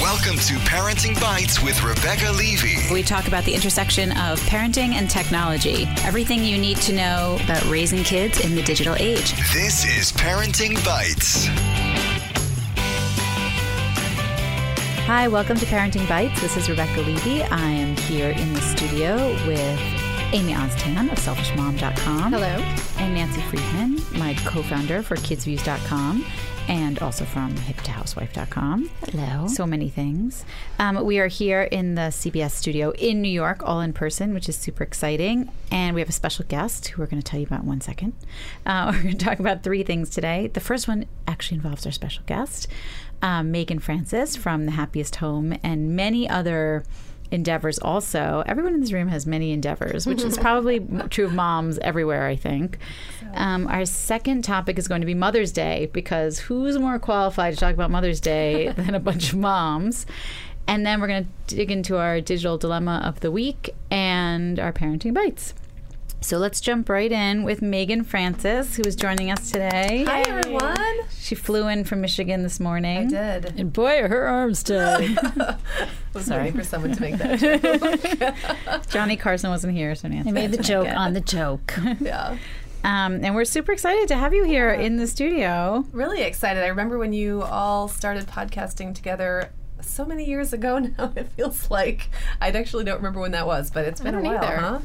Welcome to Parenting Bytes with Rebecca Levey. We talk about the intersection of parenting and technology, everything you need to know about raising kids in the digital age. This is Parenting Bytes. Hi, welcome to Parenting Bytes. This is Rebecca Levey. I am here in the studio with Amy Oztan of SelfishMom.com. Hello. And Nancy Friedman, my co founder for KidzVuz.com and also from hiptahousewife.com. Hello. So many things. Um, we are here in the CBS studio in New York, all in person, which is super exciting. And we have a special guest who we're going to tell you about in one second. Uh, we're going to talk about three things today. The first one actually involves our special guest, um, Meagan Francis from The Happiest Home, and many other endeavors also. Everyone in this room has many endeavors, which is probably true of moms everywhere, I think. Um, our second topic is going to be Mother's Day because who's more qualified to talk about Mother's Day than a bunch of moms? And then we're going to dig into our digital dilemma of the week and our parenting bytes. So let's jump right in with Meagan Francis, who is joining us today. Hi, everyone. She flew in from Michigan this morning. I did. And boy, are her arms tight. was waiting for someone to make that joke. Johnny Carson wasn't here, so Nancy. I made the joke it. on the joke. yeah. Um, and we're super excited to have you here in the studio. Really excited. I remember when you all started podcasting together so many years ago now. It feels like I actually don't remember when that was, but it's been a while, either. huh?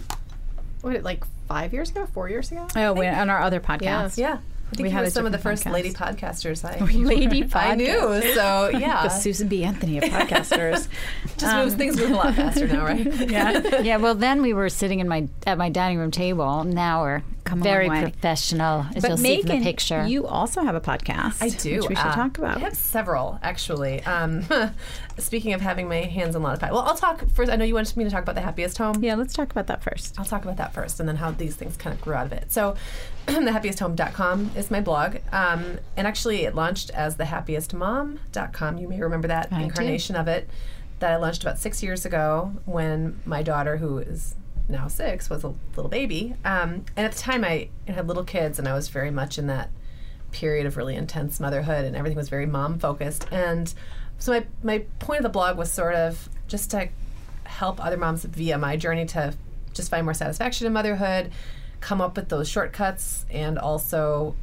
What like five years ago, four years ago. Oh, we on our other podcast. Yeah. I think We had were some of the first podcast. lady podcasters I, Lady I knew. So yeah, The yeah, Susan B. Anthony of podcasters. just moves um, things move a lot faster now, right? yeah. yeah, well, then we were sitting in my at my dining room table. Now we're Come a very long way. professional, as But you'll see from Meagan, the picture. you also have a podcast. I do. Which we should uh, talk about. I have several, actually. Um, speaking of having my hands on a lot of pie. Well, I'll talk first. I know you wanted me to talk about the happiest home. Yeah, let's talk about that first. I'll talk about that first and then how these things kind of grew out of it. So, thehappiesthome.com is my blog. Um, and actually, it launched as thehappiestmom.com. You may remember that I do. incarnation of it that I launched about six years ago when my daughter, who is now six, was a little baby. Um, and at the time, I had little kids, and I was very much in that period of really intense motherhood, and everything was very mom focused. And so, my, my point of the blog was sort of just to help other moms via my journey to just find more satisfaction in motherhood, come up with those shortcuts, and also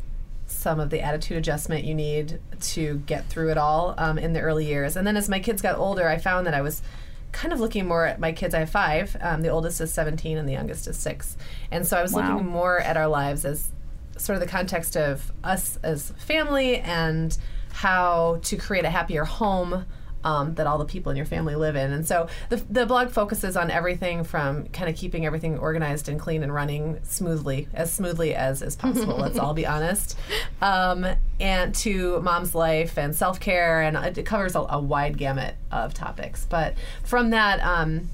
some of the attitude adjustment you need to get through it all um, in the early years. And then as my kids got older, I found that I was kind of looking more at my kids. I have five. Um, the oldest is 17 and the youngest is six. And so I was Wow. looking more at our lives as sort of the context of us as family and how to create a happier home um, that all the people in your family live in. And so the, the blog focuses on everything from kind of keeping everything organized and clean and running smoothly, as smoothly as is possible, let's all be honest, um, and to mom's life and self care. And it covers a, a wide gamut of topics. But from that, um,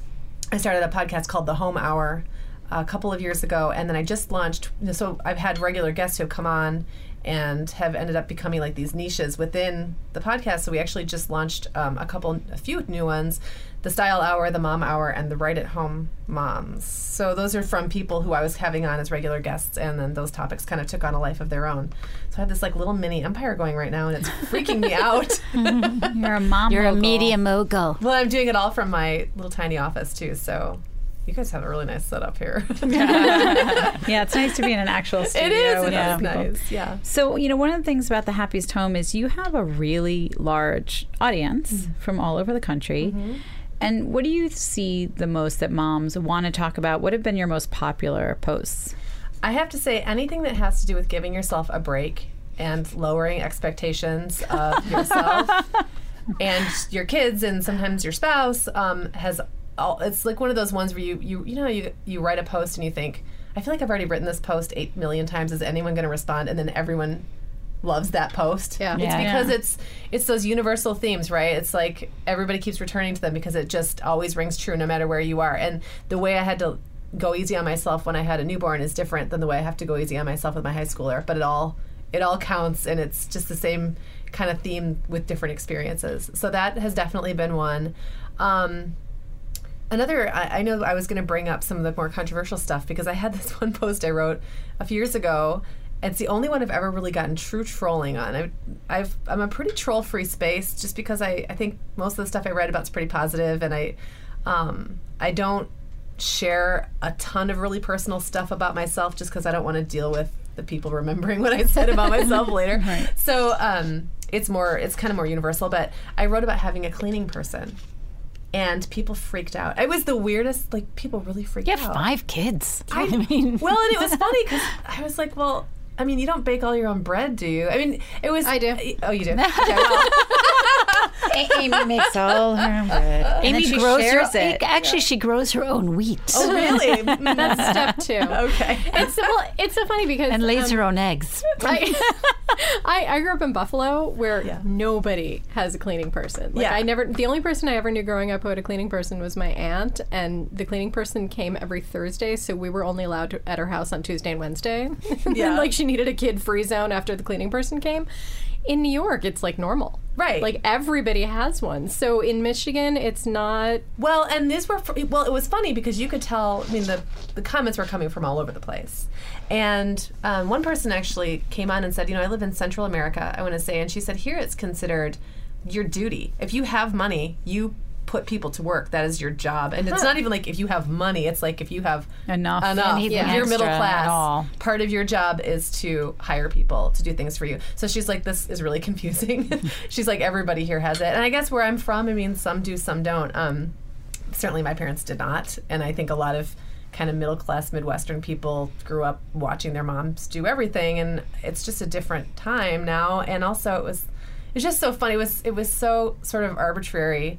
I started a podcast called The Home Hour a couple of years ago, and then I just launched. So I've had regular guests who have come on and have ended up becoming like these niches within the podcast. So we actually just launched um, a couple, a few new ones: the Style Hour, the Mom Hour, and the Right at Home Moms. So those are from people who I was having on as regular guests, and then those topics kind of took on a life of their own. So I have this like little mini empire going right now, and it's freaking me out. You're a mom. You're a media mogul. Well, I'm doing it all from my little tiny office too. So you guys have a really nice setup here. Yeah, it's nice to be in an actual studio. it is. with It people. nice. Yeah. So, you know, one of the things about the happiest home is you have a really large audience Mm-hmm. from all over the country. And what do you see the most that moms want to talk about? What have been your most popular posts? I have to say, anything that has to do with giving yourself a break and lowering expectations of yourself and your kids and sometimes your spouse um, has. All, it's like one of those ones where you you you know you you write a post and you think I feel like I've already written this post eight million times. Is anyone going to respond? And then everyone loves that post. Yeah. It's Yeah. because Yeah. it's it's those universal themes, right? It's like everybody keeps returning to them because it just always rings true no matter where you are. And the way I had to go easy on myself when I had a newborn is different than the way I have to go easy on myself with my high schooler. But it all it all counts and it's just the same kind of theme with different experiences. So that has definitely been one. Um, Another, I, I know I was going to bring up some of the more controversial stuff because I had this one post I wrote a few years ago, it's the only one I've ever really gotten true trolling on. I, I've I'm a pretty troll free space just because I, I think most of the stuff I write about is pretty positive and I um, I don't share a ton of really personal stuff about myself just because I don't want to deal with the people remembering what I said about myself later. So um, it's more it's kind of more universal. But I wrote about having a cleaning person. And people freaked out. It was the weirdest. Like people really freaked You out. have five kids. I mean, Well, and it was funny because I was like, well, I mean, you don't bake all your own bread, do you? I mean, it was. I do. Oh, you do. Okay, well, A- Amy makes all her own bread. Amy she grows shares her, it. Actually, she grows her own wheat oh, really? That's step two. okay. It's well, it's so funny because and lays um, her own eggs. I, I I grew up in Buffalo where Yeah. nobody has a cleaning person. Like Yeah. I never the only person I ever knew growing up who had a cleaning person was my aunt and the cleaning person came every Thursday so we were only allowed to, at her house on Tuesday and Wednesday. and Yeah. then like she needed a kid free zone after the cleaning person came. In New York it's like normal. Right. Like everybody has one. So in Michigan it's not Well, and these were well. It was funny because you could tell. I mean, the the comments were coming from all over the place, and um, one person actually came on and said, "You know, I live in Central America. I want to say," and she said, "Here, it's considered your duty. If you have money, you." Put people to work. That is your job, and it's not even like if you have money. It's like if you have Enough. Enough. If you're middle class. Part of your job is to hire people to do things for you. So she's like, this is really confusing. she's like, everybody here has it, and I guess where I'm from, I mean, some do, some don't. Um, certainly my parents did not and i think a lot of kind of middle class midwestern people grew up watching their moms do everything and it's just a different time now and also it was it's just so funny it was it was so sort of arbitrary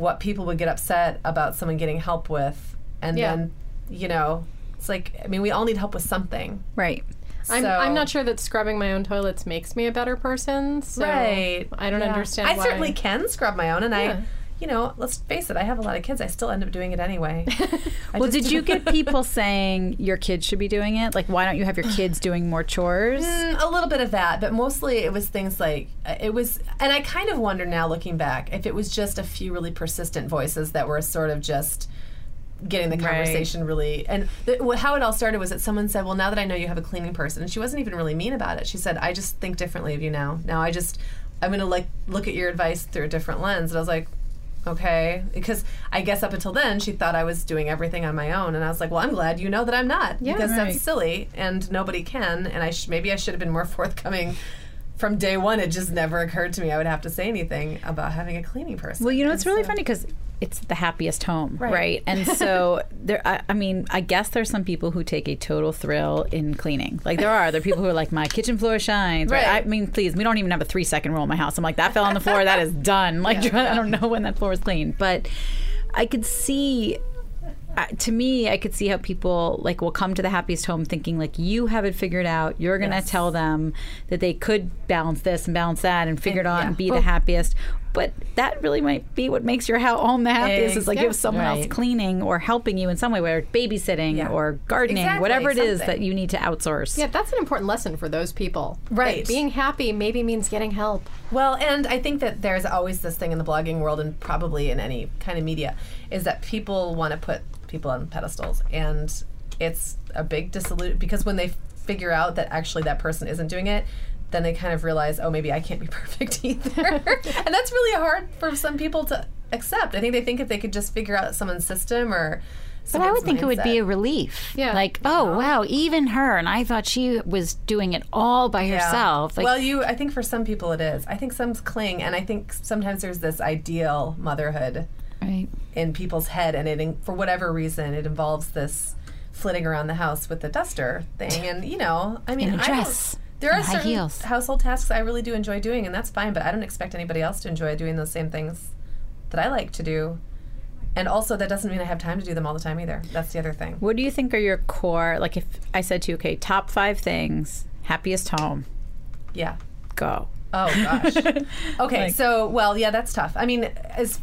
what people would get upset about someone getting help with and Yeah. then you know it's like i mean we all need help with something right. I'm, I'm not sure that scrubbing my own toilets makes me a better person. So right I don't Yeah. understand i why. certainly can scrub my own and Yeah. i you know let's face it i have a lot of kids i still end up doing it anyway Well, did you get people saying your kids should be doing it? Like, why don't you have your kids doing more chores? Mm, a little bit of that, but mostly it was things like uh, it was, and I kind of wonder now looking back if it was just a few really persistent voices that were sort of just getting the Right. conversation really. And how it all started was that someone said, "Well, now that I know you have a cleaning person," and she wasn't even really mean about it. She said, "I just think differently of you now. Now I just I'm going to like look at your advice through a different lens." And I was like. Okay, because I guess up until then she thought I was doing everything on my own, and I was like, "Well, I'm glad you know that I'm not, because Right. that's silly, and nobody can." And I sh- maybe I should have been more forthcoming from day one. It just never occurred to me I would have to say anything about having a cleaning person. Well, you know, it's really so- funny because it's the happiest home, right? Right. And so there, I, I mean, I guess there's some people who take a total thrill in cleaning. Like there are, there are people who are like, my kitchen floor shines. Right. Right. I mean, please, we don't even have a three second rule in my house. I'm like, that fell on the floor, that is done. Like, I don't know when that floor is clean, but I could see. Uh, to me, I could see how people like will come to the happiest home thinking like you have it figured out. You're gonna Yes. tell them that they could balance this and balance that and figure it out yeah. and be the happiest. But that really might be what makes your ho- home the happiest. Is like you have someone else Right. cleaning or helping you in some way, whether it's babysitting Yeah. or gardening, Exactly, whatever it is something. that you need to outsource. Yeah, that's an important lesson for those people. Right. Being happy maybe means getting help. Well, and I think that there's always this thing in the blogging world and probably in any kind of media is that people want to put people on pedestals and it's a big disillusion because when they figure out that actually that person isn't doing it then they kind of realize oh maybe I can't be perfect either and that's really hard for some people to accept I think they think if they could just figure out someone's system or But I would think it would be a relief. Yeah. Like, oh, uh-huh. wow, even her. And I thought she was doing it all by Yeah. herself. Like, well, you. I think for some people it is. I think some cling, and I think sometimes there's this ideal motherhood right. in people's head, and it, for whatever reason, it involves this flitting around the house with the duster thing, and you know, I mean, In a I dress there are certain heels. household tasks I really do enjoy doing, and that's fine. But I don't expect anybody else to enjoy doing those same things that I like to do. And also, that doesn't mean I have time to do them all the time either. That's the other thing. What do you think are your core? Like, if I said to you, okay, top five things, happiest home, Yeah. go. Oh gosh. Okay, Like- so well, yeah, that's tough. I mean, as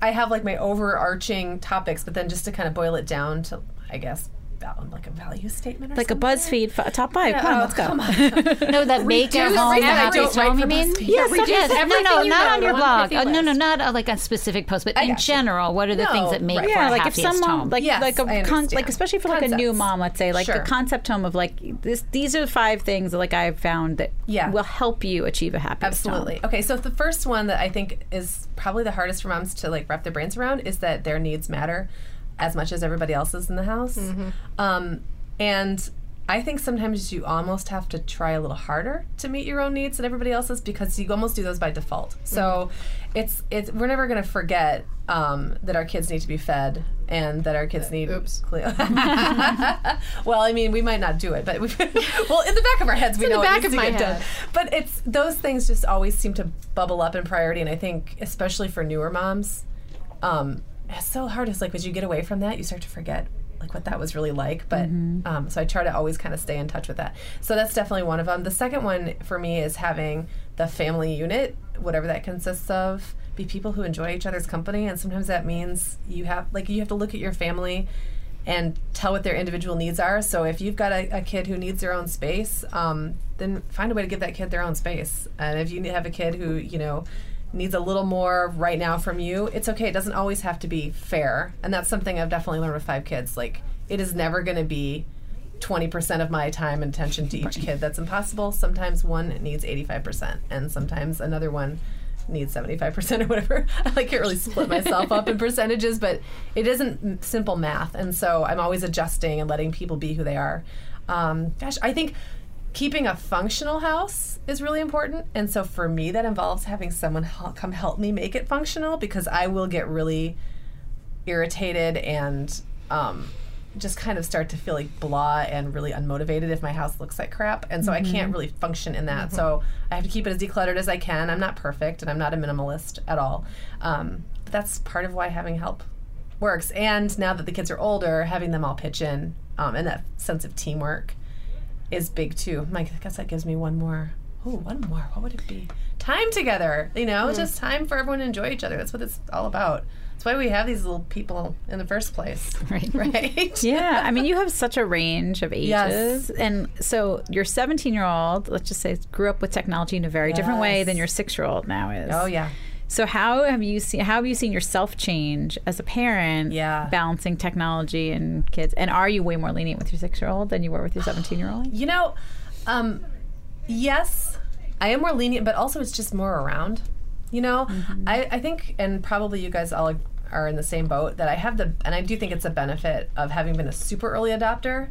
I have like my overarching topics, but then just to kind of boil it down to, I guess, val- like a value statement, or Like a? BuzzFeed f- top five. Come on, Oh, let's go. come on. No, that make your Reduce home the everything. I happiest don't write home. You for mean? Yes, reduce yes. No, no, not on your blog. 150 Uh, no, no, not uh, like a specific post, but I in got you. general, what are the No, things that make right. for Yeah, like if happiest someone home? like Yes, like a I con- like especially for like a new mom, let's say like Sure. the concept home of like this. These are the five things that like I've found that Yeah. will help you achieve a happy Absolutely. Okay, so the first one that I think is probably the hardest for moms to like wrap their brains around is that their needs matter as much as everybody else is in the house. Um, and I think sometimes you almost have to try a little harder to meet your own needs than everybody else's because you almost do those by default. So it's it's we're never going to forget um, that our kids need to be fed and that our kids need. Oops. cle- well, I mean, we might not do it, but we, well, in the back of our heads, we in the know back it needs of to my get done. But it's those things just always seem to bubble up in priority, and I think especially for newer moms, um, it's so hard. It's like as you get away from that, you start to forget like what that was really like. But um, so I try to always kind of stay in touch with that. So that's definitely one of them. The second one for me is having the family unit, whatever that consists of, be people who enjoy each other's company, and sometimes that means you have like you have to look at your family and tell what their individual needs are. So if you've got a, a kid who needs their own space, um, then find a way to give that kid their own space. And if you have a kid who you know needs a little more right now from you, it's okay. It doesn't always have to be fair, and that's something I've definitely learned with five kids. Like it is never going to be. 20% of my time and attention to each kid. That's impossible. Sometimes one needs 85%, and sometimes another one needs 75% or whatever. I can't really split myself up in percentages, but it isn't simple math. And so I'm always adjusting and letting people be who they are. Um, gosh, I think keeping a functional house is really important. And so for me, that involves having someone hel- come help me make it functional because I will get really irritated and um, just kind of start to feel like blah and really unmotivated if my house looks like crap. And so I can't really function in that. So I have to keep it as decluttered as I can. I'm not perfect and I'm not a minimalist at all. Um, but that's part of why having help works. And now that the kids are older, having them all pitch in um, and that sense of teamwork is big too. Mike, I guess that gives me one more. Oh, one more. What would it be? Time together. You know, just time for everyone to enjoy each other. That's what it's all about. That's why we have these little people in the first place. Right. Right? Yeah, I mean, you have such a range of ages, Yes. and so your 17 year old, let's just say, grew up with technology in a very different way than your six year old now is. Oh yeah. So how have you seen how have you seen yourself change as a parent? Yeah. balancing technology and kids, and are you way more lenient with your six year old than you were with your 17 year old? You know, um, yes, I am more lenient, but also it's just more around. You know, I, I think, and probably you guys all are in the same boat that I have the, and I do think it's a benefit of having been a super early adopter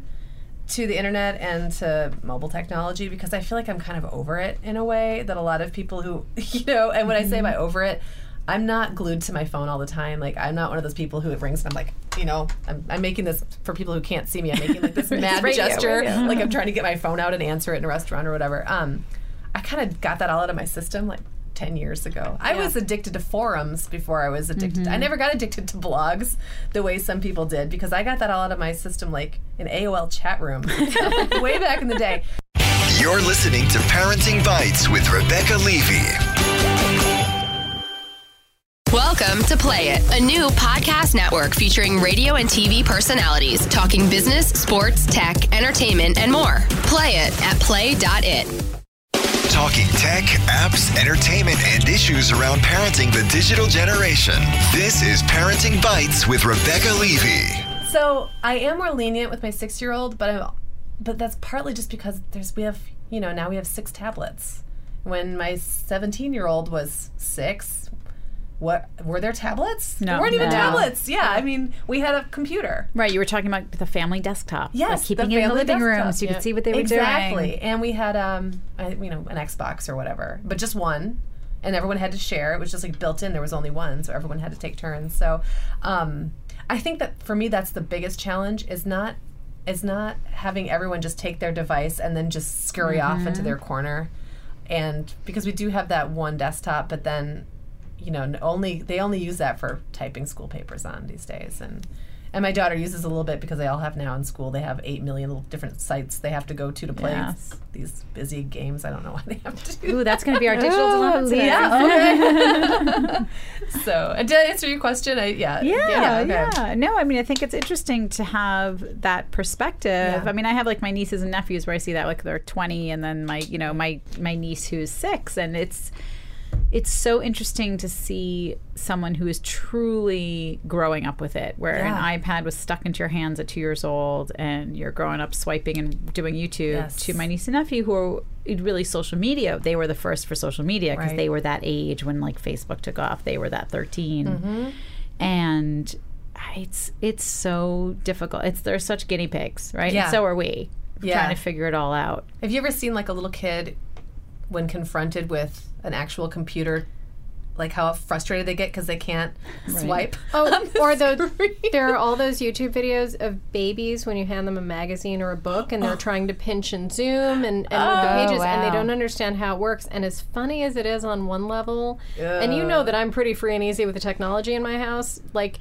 to the internet and to mobile technology because I feel like I'm kind of over it in a way that a lot of people who, you know, and when I say by over it, I'm not glued to my phone all the time. Like I'm not one of those people who it rings and I'm like, you know, I'm, I'm making this for people who can't see me. I'm making like this mad radio, gesture, radio. like I'm trying to get my phone out and answer it in a restaurant or whatever. Um, I kind of got that all out of my system like 10 years ago. I was addicted to forums before I was addicted. To, I mm-hmm. never got addicted to blogs the way some people did because I got that all out of my system like in AOL chat room way back in the day. You're listening to Parenting Bytes with Rebecca Levey. Welcome to Play It, a new podcast network featuring radio and TV personalities talking business, sports, tech, entertainment, and more. Play it at play.it. Talking tech, apps, entertainment, and issues around parenting the digital generation. This is Parenting Bytes with Rebecca Levey. So I am more lenient with my six year old, but I'm, but that's partly just because there's we have you know now we have six tablets. When my 17 year old was six, what were there tablets? No. there weren't even No. tablets. Yeah, I mean we had a computer. Right, you were talking about the family desktop. Yes, like keeping the it in the family living room so you Yeah. could see what they were exactly. doing. Exactly, and we had um, I, you know, an Xbox or whatever, but just one, and everyone had to share. It was just like built in. There was only one, so everyone had to take turns. So, um, I think that for me, that's the biggest challenge. Is not is not having everyone just take their device and then just scurry off Mm-hmm. into their corner, and because we do have that one desktop, but then you know only they only use that for typing school papers on these days and And my daughter uses a little bit because they all have now in school. They have eight million little different sites they have to go to to play Yes. these busy games. I don't know why they have to do. Ooh, that's going to be our digital dilemma today. Yeah. Okay. so, uh, did I answer your question? I, yeah. Yeah, okay. yeah. No, I mean, I think it's interesting to have that perspective. Yeah. I mean, I have like my nieces and nephews where I see that like they're 20 and then my, you know, my my niece who's 6 and it's it's so interesting to see someone who is truly growing up with it where Yeah. an iPad was stuck into your hands at 2 years old and you're growing up swiping and doing YouTube Yes. to my niece and nephew who are really social media. They were the first for social media because Right. they were that age when like Facebook took off. They were that 13 mm-hmm. and it's it's so difficult. It's they're such guinea pigs, right? Yeah. And so are we. Yeah. Trying to figure it all out. Have you ever seen like a little kid when confronted with an actual computer, like how frustrated they get because they can't swipe? Oh, on the or those there are all those YouTube videos of babies when you hand them a magazine or a book and they're oh. trying to pinch and zoom and, and move the pages and they don't understand how it works. And as funny as it is on one level, and you know that I'm pretty free and easy with the technology in my house, like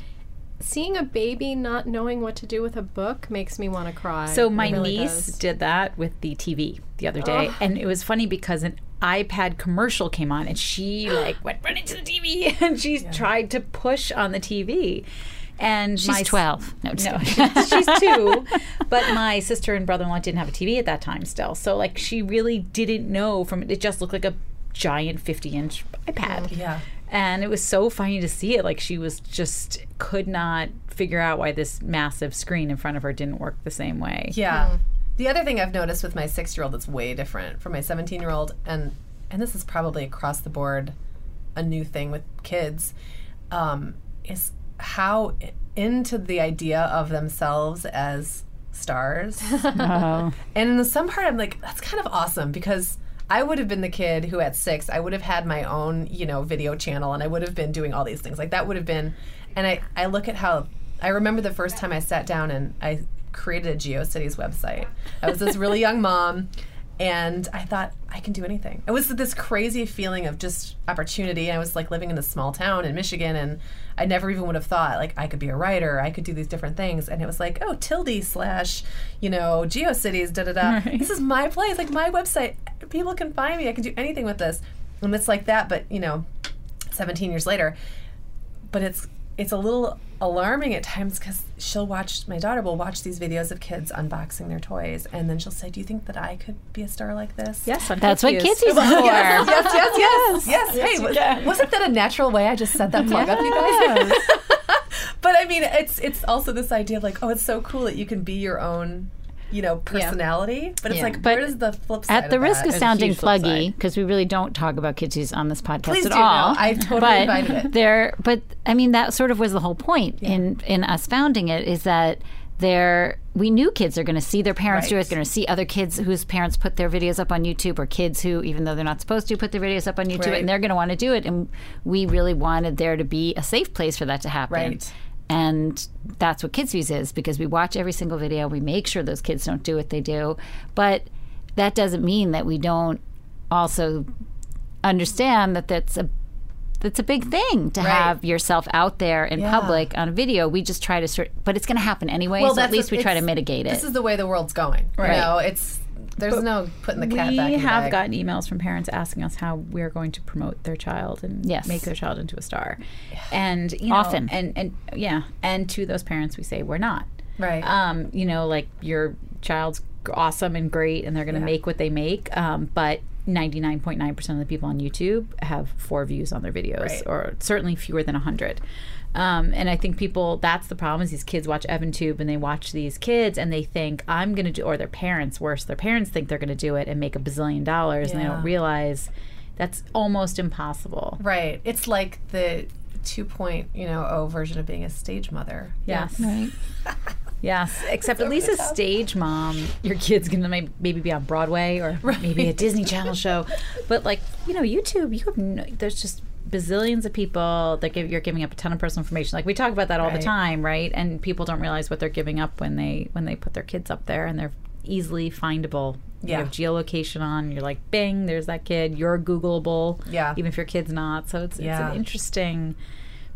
seeing a baby not knowing what to do with a book makes me want to cry. So my really niece does. did that with the TV the other day, oh. and it was funny because an iPad commercial came on, and she like went right into the TV, and she tried to push on the TV. And She's my 12. No, No, kidding. she's two. But my sister and brother-in-law didn't have a TV at that time still, so like she really didn't know from it. Just looked like a giant 50-inch iPad. Yeah. And it was so funny to see it. Like she was just could not figure out why this massive screen in front of her didn't work the same way. Yeah. The other thing I've noticed with my six year old that's way different from my 17 year old, and, and this is probably across the board a new thing with kids, um, is how into the idea of themselves as stars. And in some part, I'm like, that's kind of awesome because I would have been the kid who at six, I would have had my own, you know, video channel and I would have been doing all these things. Like that would have been, and I, I look at how, I remember the first time I sat down and I created a GeoCities website. I was this really young mom and I thought I can do anything. It was this crazy feeling of just opportunity. I was like living in a small town in Michigan, and I never even would have thought like I could be a writer, I could do these different things. And it was like, oh, tilde slash, you know, GeoCities, da da da. This is my place, like my website. People can find me. I can do anything with this, and it's like that. But you know, 17 years later, but it's it's a little alarming at times because she'll watch my daughter will watch these videos of kids unboxing their toys and then she'll say do you think that i could be a star like this? Yes, on That's what Kids kids Use. use it for. yes yes yes yes, hey wa- wasn't that a natural way i just set that plug up you guys? But i mean it's it's also this idea of like oh it's so cool that you can be your own you know personality but it's Yeah. like But where does the flip side At the of risk that? of sounding huge pluggy, because we really don't talk about KidzVuz on this podcast Please at do, no, all. I totally but invited it. There, but I mean, that sort of was the whole point in in us founding it. Is that there we knew kids are going to see their parents do Right. it, going to see other kids whose parents put their videos up on YouTube, or kids who, even though they're not supposed to, put their videos up on YouTube, Right. and they're going to want to do it. And we really wanted there to be a safe place for that to happen. Right. And that's what KidzVuz is because we watch every single video. We make sure those kids don't do what they do. But that doesn't mean that we don't also understand that that's a that's a big thing to Right. have yourself out there in Yeah. public on a video. We just try to sort, but it's going to happen anyway. Well, so at least we try to mitigate it. this is the way the world's going Right. you know it's there's no putting the cat we back in the have gotten emails from parents asking us how we're going to promote their child and Yes. make their child into a star, and you know, Often. and and yeah, and to those parents we say we're not. Right. Um, you know, like your child's awesome and great, and they're going to make what they make, um, but. 99.9% of the people on YouTube have four views on their videos, Right. or certainly fewer than 100. Um, and I think people, that's the problem is these kids watch EvanTube and they watch these kids and they think, I'm going to do, or their parents, worse, their parents think they're going to do it and make a bazillion dollars and they don't realize that's almost impossible. Right. It's like the 2.0 you know, oh version of being a stage mother. Yes. Right. Yes. Except at least a stage mom, your kid's going to may- maybe be on Broadway or maybe a Disney Channel show. But like, you know, YouTube, you have no, there's just bazillions of people that give, you're giving up a ton of personal information. Like we talk about that all the time, right? And people don't realize what they're giving up when they when they put their kids up there and they're easily findable. Yeah. You have geolocation on, you're like, bing, there's that kid. You're Googleable. Yeah. Even if your kid's not. So it's, Yeah. it's an interesting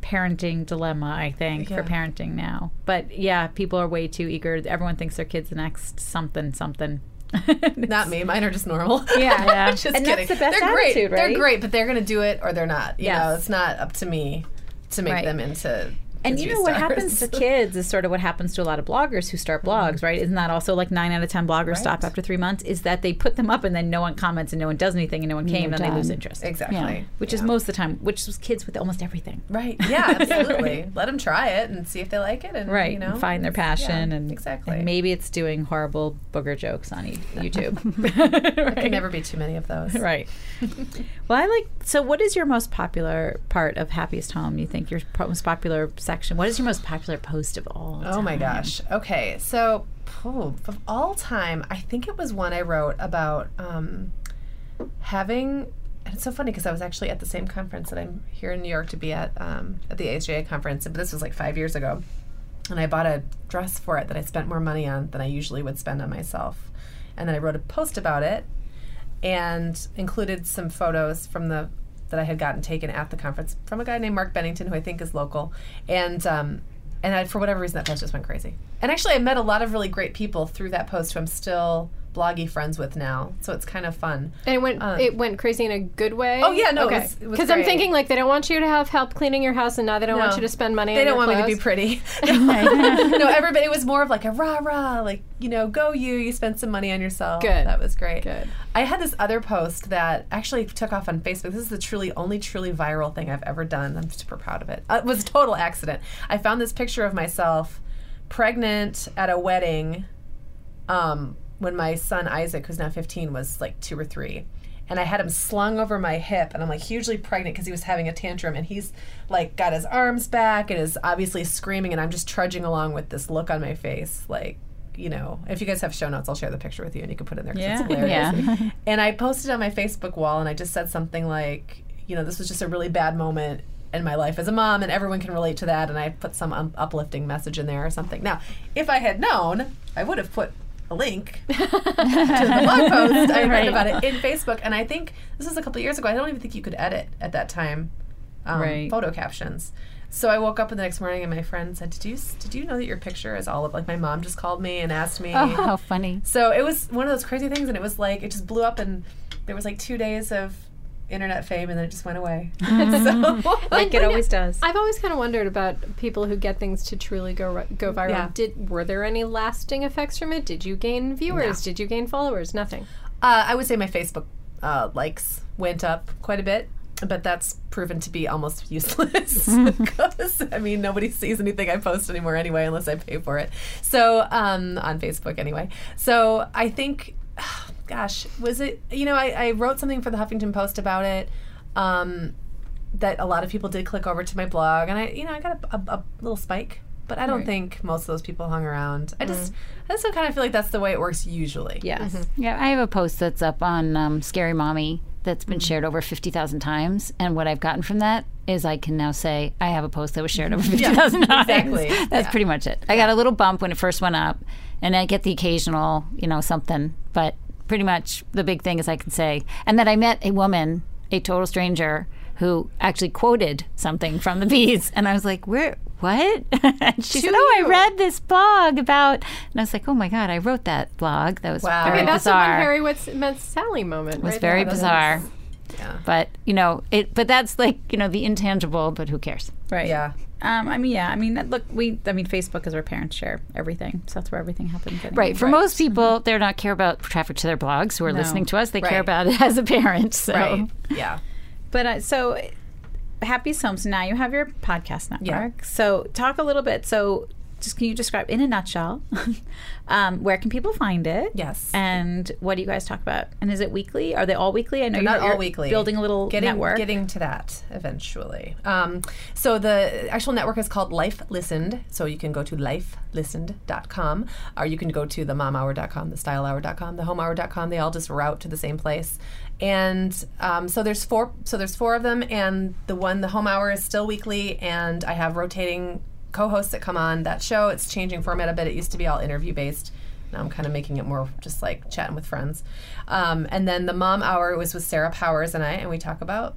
parenting dilemma, I think, Yeah. for parenting now. But yeah, people are way too eager. Everyone thinks their kid's the next something something. Not me. Mine are just normal. Yeah, yeah. just And that's kidding. the best they're great. attitude, They're great, but they're going to do it or they're not. You Yes. know, it's not up to me to make Right. them into. And you know what stars. happens to kids is sort of what happens to a lot of bloggers who start mm-hmm. blogs, right? Isn't that also like nine out of ten bloggers stop after three months? Is that they put them up and then no one comments and no one does anything and no one came and they lose interest. Exactly. Yeah. Which is most of the time, which was kids with almost everything. Right. Yeah, absolutely. Let them try it and see if they like it and Right, you know and find their passion yeah, and exactly. and maybe it's doing horrible booger jokes on YouTube. there can never be too many of those. right. Well, I like. So, what is your most popular part of Happiest Home? You think your most popular section? What is your most popular post of all? Oh my gosh. Okay, so oh, of all time, I think it was one I wrote about um, having. And it's so funny because I was actually at the same conference that I'm here in New York to be at um, at the ASJA conference, but this was like five years ago, and I bought a dress for it that I spent more money on than I usually would spend on myself, and then I wrote a post about it, and included some photos from the that I had gotten taken at the conference from a guy named Mark Bennington, who I think is local, and um, and I, for whatever reason that post just went crazy. And actually, I met a lot of really great people through that post who I'm still bloggy friends with now, so it's kind of fun. And it went Uh, it went crazy in a good way. Oh, yeah, no, it okay. was- it was Because I'm thinking like they don't want you to have help cleaning your house, and now they don't want you to spend money. They on don't your want me to be pretty. no, everybody. It was more of like a rah rah, like you know, go you. You spend some money on yourself. Good. That was great. Good. I had this other post that actually took off on Facebook. This is the truly only truly viral thing I've ever done. I'm super proud of it. Uh, it was a total accident. I found this picture of myself pregnant at a wedding um, when my son Isaac, who's now 15, was like two or three. And I had him slung over my hip, and I'm like hugely pregnant because he was having a tantrum, and he's like got his arms back and is obviously screaming, and I'm just trudging along with this look on my face, like, you know, if you guys have show notes, I'll share the picture with you, and you can put it in there. Yeah. it's hilarious. Yeah. And I posted on my Facebook wall, and I just said something like, you know, this was just a really bad moment in my life as a mom, and everyone can relate to that. And I put some um, uplifting message in there or something. Now, if I had known, I would have put a link to the blog post I had Right. about it in Facebook. And I think this was a couple of years ago. I don't even think you could edit at that time um, Right. photo captions. So I woke up the next morning and my friend said, "Did you did you know that your picture is all of like my mom just called me and asked me." Oh, how funny. So it was one of those crazy things, and it was like it just blew up, and there was like two days of internet fame, and then it just went away. so, Like it always does. I've always kind of wondered about people who get things to truly go go viral. Yeah. Did were there any lasting effects from it? Did you gain viewers? Did you gain followers? Nothing. uh, I would say my Facebook uh, likes went up quite a bit, but that's proven to be almost useless because I mean nobody sees anything I post anymore anyway, unless I pay for it. So um, on Facebook anyway. So I think, gosh, was it? You know, I, I wrote something for the Huffington Post about it. Um, that a lot of people did click over to my blog, and I, you know, I got a, a, a little spike. But I don't think most of those people hung around. I just, I just kind of feel like that's the way it works usually. yes. Yeah, I have a post that's up on um, Scary Mommy that's Mm-hmm. been shared over 50,000 times. And what I've gotten from that is I can now say, I have a post that was shared over 50,000 times. exactly. That's Yeah. pretty much it. I got a little bump when it first went up, and I get the occasional, you know, something. But pretty much the big thing as I can say, and that I met a woman, a total stranger, who actually quoted something from the bees. And I was like, where? What? and she said, "Oh, I read this blog about." And I was like, "Oh my god, I wrote that blog. That was Wow. very Okay, That's the bizarre." one Harry What's Met Sally moment. It was right very there. bizarre. Yeah. But you know, it. But that's like you know the intangible. But who cares? Right. Yeah. Um, I mean, yeah. I mean, look, we. I mean, Facebook is where parents share everything, so that's where everything happens. Anyway. Right. For most people, they're not care about traffic to their blogs who are listening to us. They care about it as a parent. So. Right. Yeah. But uh, so, Happy Homes. Now you have your podcast network. So talk a little bit. So just can you describe in a nutshell um, where can people find it? Yes. And what do you guys talk about? And is it weekly? Are they all weekly? I know They're you're, not all you're weekly. Building a little getting, network. Getting to that eventually. Um, so the actual network is called Life Listened. So you can go to lifelistened.com or you can go to the momhour.com, the stylehour.com, the homehour.com. They all just route to the same place. And um, so there's four. So there's four of them, and the one, the home hour, is still weekly. And I have rotating co-hosts that come on that show. It's changing format a bit. It used to be all interview based. Now I'm kind of making it more just like chatting with friends. Um, and then the mom hour was with Sarah Powers and I, and we talk about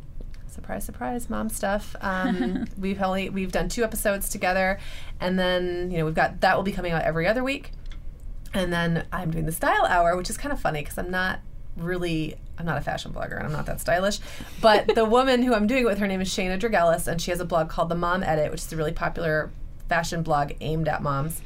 surprise, surprise, mom stuff. Um, we've only we've done two episodes together, and then you know we've got that will be coming out every other week, and then I'm doing the style hour, which is kind of funny because I'm not really I'm not a fashion blogger and I'm not that stylish, but the woman who I'm doing it with her name is Shana Draugelis, and she has a blog called The Mom Edit, which is a really popular fashion blog aimed at moms,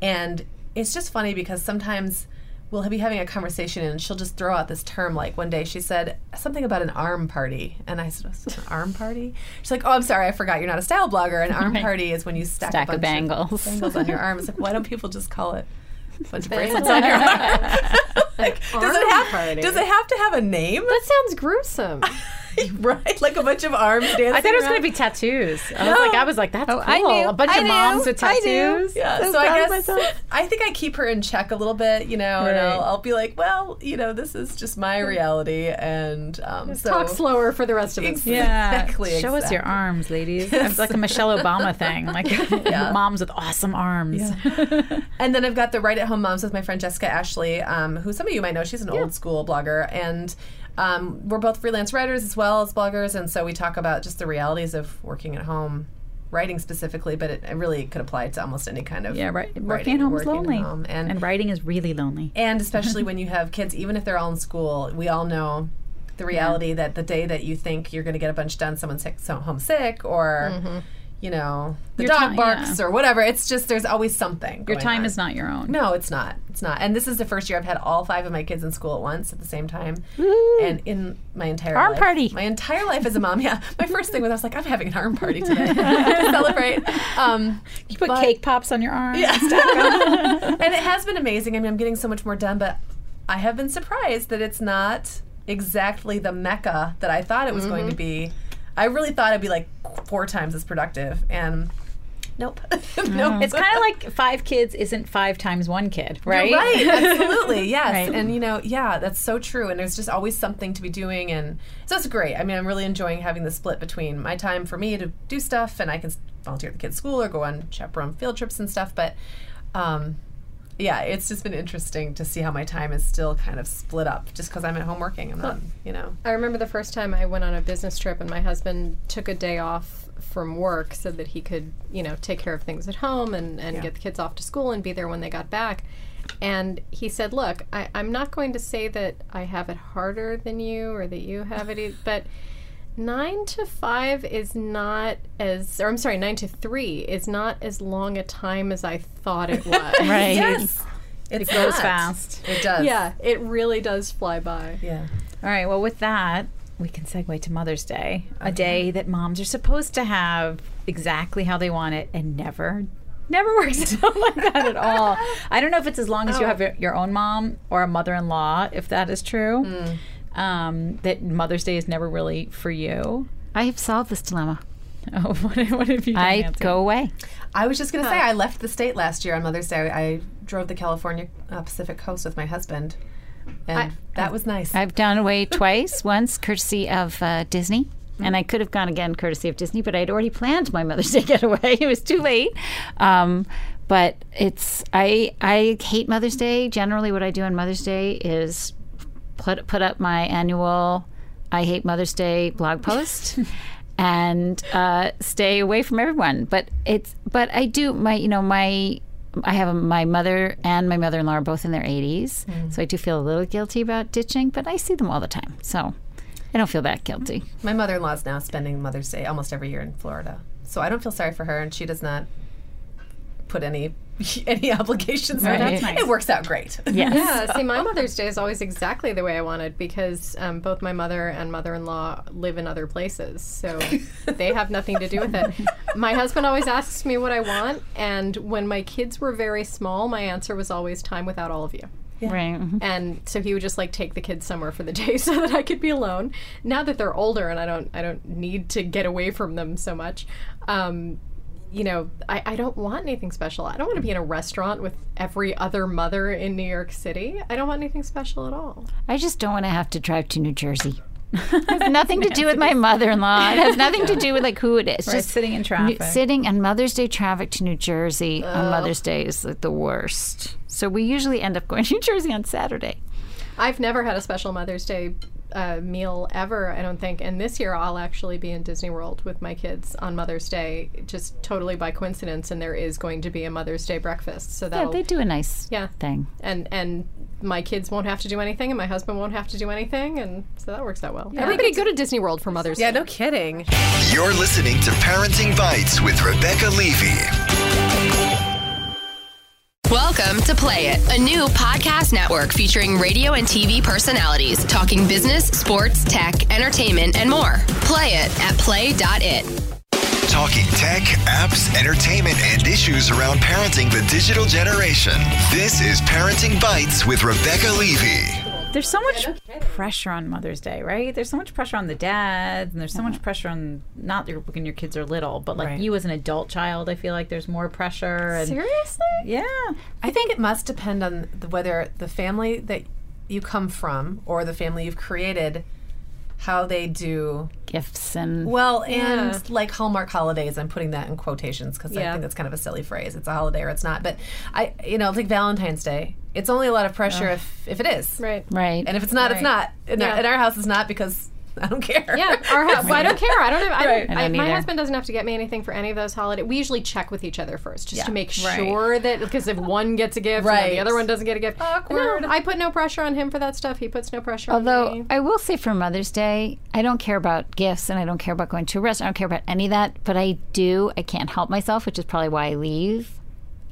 and it's just funny because sometimes we'll be having a conversation and she'll just throw out this term like one day she said something about an arm party. And i said "What's an arm party? She's like oh i'm sorry i forgot. You're not a style blogger. An arm party is when you stack, Stack a of bunch bangles. bangles on your arm. It's like why don't people just call it a bunch of bracelets on your arm? like does it have party. does it have to have a name? That sounds gruesome. right like a bunch of arms dancing I thought it was going to be tattoos. I was like, I was like, that's Oh, cool. I knew. a bunch I of knew. moms with I tattoos. Yeah, So so I proud of guess myself. I think I keep her in check a little bit, you know, right. and I'll, I'll be like, well, you know, this is just my reality, and um, so Talk slower for the rest of us. Yeah, Exactly, show us your arms, ladies. It's like a Michelle Obama thing, like moms with awesome arms. And then I've got the Right at Home Moms with my friend Jessica Ashley, um, who some of you might know. She's an old school blogger, and um, we're both freelance writers as well as bloggers, and so we talk about just the realities of working at home, writing specifically, but it, it really could apply to almost any kind of Yeah, right. writing, Working at home is working at lonely, home. and and writing is really lonely. and especially when you have kids, even if they're all in school, we all know the reality that the day that you think you're going to get a bunch done, someone's sick, so homesick, or you know the Your dog ti- barks yeah. or whatever. It's just there's always something. Your time on. is not your own. No, it's not. It's not. And this is the first year I've had all five of my kids in school at once at the same time. And in my entire Arm life, party. My entire life as a mom, yeah. My first thing was I was like, I'm having an arm party today to celebrate. Um, You put but- cake pops on your arms. yeah. and it has been amazing. I mean, I'm getting so much more done, but I have been surprised that it's not exactly the mecca that I thought it was going to be. I really thought it'd be like four times as productive, and nope. nope. It's kind of like five kids isn't five times one kid, right? You're right, absolutely, yes. Right. And you know, yeah, that's so true. And there's just always something to be doing, and so it's great. I mean, I'm really enjoying having the split between my time for me to do stuff, and I can volunteer at the kids' school or go on chaperone field trips and stuff. But um, yeah, it's just been interesting to see how my time is still kind of split up, just because I'm at home working. I'm not, you know. I remember the first time I went on a business trip and my husband took a day off from work so that he could, you know, take care of things at home and, and get the kids off to school and be there when they got back. And he said, Look, I, I'm not going to say that I have it harder than you or that you have it, but nine to five is not as, or I'm sorry, nine to three is not as long a time as I thought it was. Right. Yes, it goes fast. It does. Yeah, it really does fly by. Yeah. All right. Well, with that, we can segue to Mother's Day, a day that moms are supposed to have exactly how they want it and never. Never works out like that at all. I don't know if it's as long as you oh. have your, your own mom or a mother-in-law, if that is true. Mm. Um, that Mother's Day is never really for you. I have solved this dilemma. Oh, what, what have you done? I Nancy? go away. I was just going to say, I left the state last year on Mother's Day. I drove the California uh, Pacific Coast with my husband, and that was nice. I've gone away twice. Once courtesy of uh, Disney. And I could have gone again courtesy of Disney, but I'd already planned my Mother's Day getaway. It was too late. Um, but it's I I hate Mother's Day. Generally, what I do on Mother's Day is put put up my annual I hate Mother's Day blog post. and uh, stay away from everyone. But it's but I do my you know my I have a, my mother and my mother in law are both in their 80s, so I do feel a little guilty about ditching. But I see them all the time, so I don't feel that guilty. my mother-in-law is now spending Mother's Day almost every year in Florida, so I don't feel sorry for her, and she does not put any any obligations Right. it. That's nice. It works out great. Yes. Yeah, see, my Mother's Day is always exactly the way I wanted because um, both my mother and mother in law live in other places. So they have nothing to do with it. My husband always asks me what I want. And when my kids were very small, my answer was always time without all of you. Right. mhm. And so he would just like take the kids somewhere for the day so that I could be alone. Now that they're older and I don't I don't need to get away from them so much. Um, you know, I, I don't want anything special. I don't want to be in a restaurant with every other mother in New York City. I don't want anything special at all. I just don't want to have to drive to New Jersey. it has nothing to do with my mother-in-law. It has nothing to do with like who it is. Right, Just sitting in New- traffic. sitting on Mother's Day traffic to New Jersey on Mother's Day is like the worst. So we usually end up going to New Jersey on Saturday. I've never had a special Mother's Day uh, meal ever. I don't think. And this year I'll actually be in Disney World with my kids on Mother's Day, just totally by coincidence. And there is going to be a Mother's Day breakfast, so Yeah, they do a nice Yeah. thing. and and my kids won't have to do anything, and my husband won't have to do anything, and so that works out well. Everybody go to Disney World for Mother's Yeah, Day. Yeah, no kidding. You're listening to Parenting Bytes with Rebecca Levey. Welcome to Play It, a new podcast network featuring radio and TV personalities talking business, sports, tech, entertainment, and more. Play it at play.it. Talking tech, apps, entertainment, and issues around parenting the digital generation. This is Parenting Bytes with Rebecca Levey. There's so much pressure on Mother's Day, right? There's so much pressure on the dads, and there's so much uh-huh. pressure on not your, when your kids are little, but like Right. you as an adult child. I feel like there's more pressure. And Seriously? yeah, I think it must depend on the, whether the family that you come from or the family you've created, how they do Gifts and well, Yeah. and like Hallmark holidays. I'm putting that in quotations because I think that's kind of a silly phrase. It's a holiday or it's not. But I, you know, like Valentine's Day. It's only a lot of pressure if if it is, Right. right. and if it's not, it's not. In, uh, Yeah. our, in our house, it's not because I don't care. Yeah, our house. I don't care. I don't. Have, I Right. don't I I, don't my either. husband doesn't have to get me anything for any of those holidays. We usually check with each other first, just Yeah. to make Right. sure that because if one gets a gift, and then Right. the other one doesn't get a gift. Awkward. No, I put no pressure on him for that stuff. He puts no pressure. on Although. I will say for Mother's Day, I don't care about gifts and I don't care about going to a restaurant. I don't care about any of that. But I do, I can't help myself, which is probably why I leave.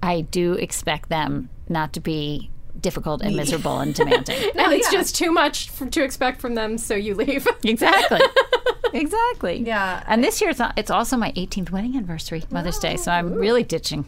I do expect them not to be difficult and miserable and demanding. no, it's just too much f to expect from them, so you leave. exactly. exactly. Yeah. And this year it's, not, it's also my 18th wedding anniversary, Mother's Day. So I'm really ditching.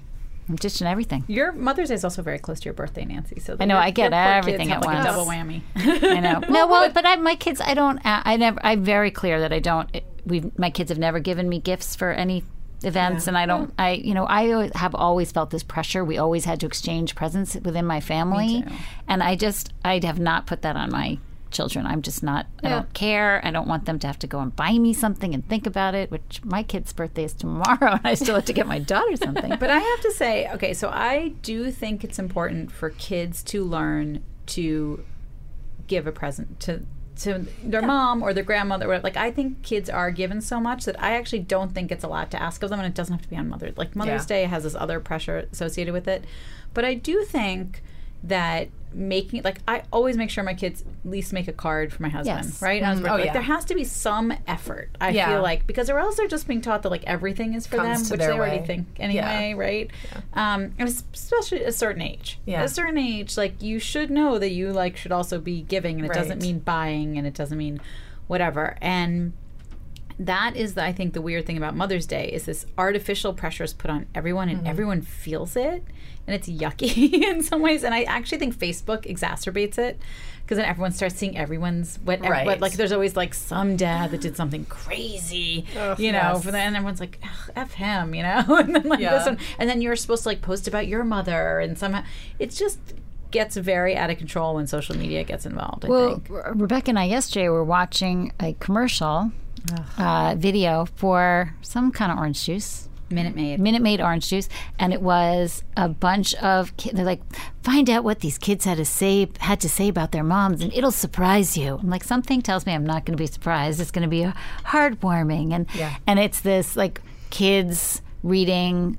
I'm ditching everything. your Mother's Day is also very close to your birthday, Nancy. So I know, your- I get your kids everything at like once. a double whammy. I know. no, well, but I, my kids, I don't. I never. I'm very clear that I don't. We, my kids have never given me gifts for any events, and I don't. I, you know, I have always felt this pressure. We always had to exchange presents within my family, and I just, I have not put that on my children. I'm just not. I don't care. I don't want them to have to go and buy me something and think about it. Which my kid's birthday is tomorrow, and I still have to get my daughter something. But I have to say, okay, so I do think it's important for kids to learn to give a present to to their mom or their grandmother. Or like I think kids are given so much that I actually don't think it's a lot to ask of them, and it doesn't have to be on Mother's. Like Mother's Yeah. Day has this other pressure associated with it, but I do think that making like I always make sure my kids at least make a card for my husband, Yes. right? Mhm. Oh, Like, yeah. there has to be some effort. I Yeah. feel like because or else they're just being taught that like everything is for Comes them, which they already think anyway, right? Um, and especially at a certain age. Yeah. At a certain age, like you should know that you like should also be giving, and it doesn't mean buying, and it doesn't mean whatever. And that is, the, I think, the weird thing about Mother's Day is this artificial pressure is put on everyone, Mm-hmm. and everyone feels it, and it's yucky in some ways. And I actually think Facebook exacerbates it. Because then everyone starts seeing everyone's what, Right. what like there's always like some dad that did something crazy, you know, yes. for the, and everyone's like, f him, you know, and then like Yeah. this one, and then you're supposed to like post about your mother, and somehow it's just gets very out of control when social media gets involved. I Well, think. Re- Rebecca and I yesterday were watching a commercial uh, video for some kind of orange juice. Minute Maid. Minute Maid orange juice, and it was a bunch of kids. They're like, find out what these kids had to say had to say about their moms, and it'll surprise you. I'm like, something tells me I'm not going to be surprised. It's going to be heartwarming, and Yeah. and it's this like kids reading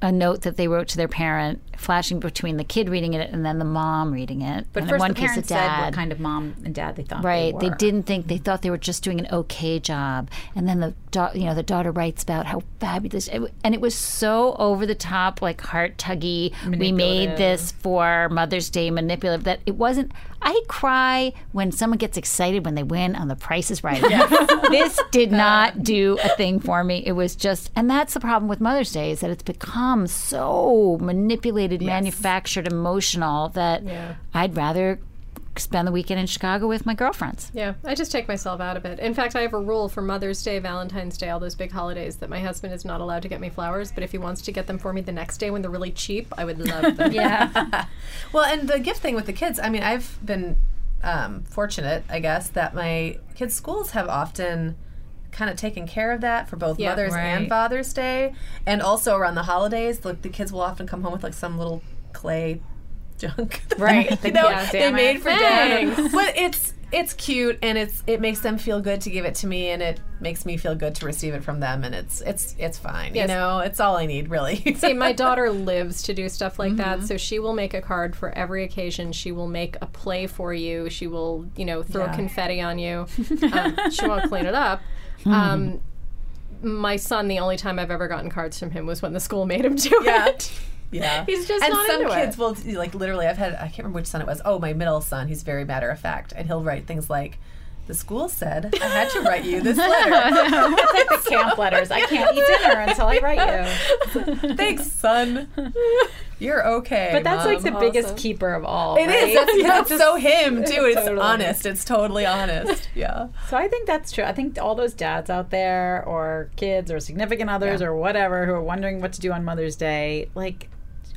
a note that they wrote to their parent, flashing between the kid reading it and then the mom reading it. But and first, the parents the said dad. what kind of mom and dad they thought Right. they They, didn't think they thought they were just doing an okay job, and then the da- you know the daughter writes about how fabulous, and it was so over the top, like heart tuggy. We made this for Mother's Day, manipulative. That it wasn't. I cry when someone gets excited when they win on The Price Is Right. this did uh. not do a thing for me. It was just, and that's the problem with Mother's Day is that it's become so manipulated, manufactured, emotional that I'd rather spend the weekend in Chicago with my girlfriends. Yeah, I just take myself out of it. In fact, I have a rule for Mother's Day, Valentine's Day, all those big holidays that my husband is not allowed to get me flowers, but if he wants to get them for me the next day when they're really cheap, I would love them. Yeah. Well, and the gift thing with the kids, I mean, I've been um, fortunate, I guess, that my kids' schools have often kind of taken care of that for both Yeah. Mother's and Father's Day, and also around the holidays. Like the kids will often come home with like some little clay junk, Right. you know, Yeah, they damn made it. for dad. But it's it's cute and it's it makes them feel good to give it to me and it makes me feel good to receive it from them and it's it's it's fine. You know, it's all I need really. See, my daughter lives to do stuff like Mm-hmm. that, so she will make a card for every occasion. She will make a play for you. She will, you know, throw Yeah. confetti on you. Um, she won't clean it up. Hmm. Um, my son, the only time I've ever gotten cards from him was when the school made him do Yeah. it. Yeah, He's just and not some into kids it. will like literally. I've had I can't remember which son it was. Oh, my middle son. He's very matter of fact, and he'll write things like, "The school said I had to write you this letter. It's like the camp letters. I can't eat dinner until I write you. Thanks, son. You're okay." But that's like Mom. the biggest keeper of all. It is. right? That's, that's so him too. It's Totally. honest. It's totally honest. Yeah. So I think that's true. I think all those dads out there, or kids, or significant others, Yeah. or whatever, who are wondering what to do on Mother's Day, like,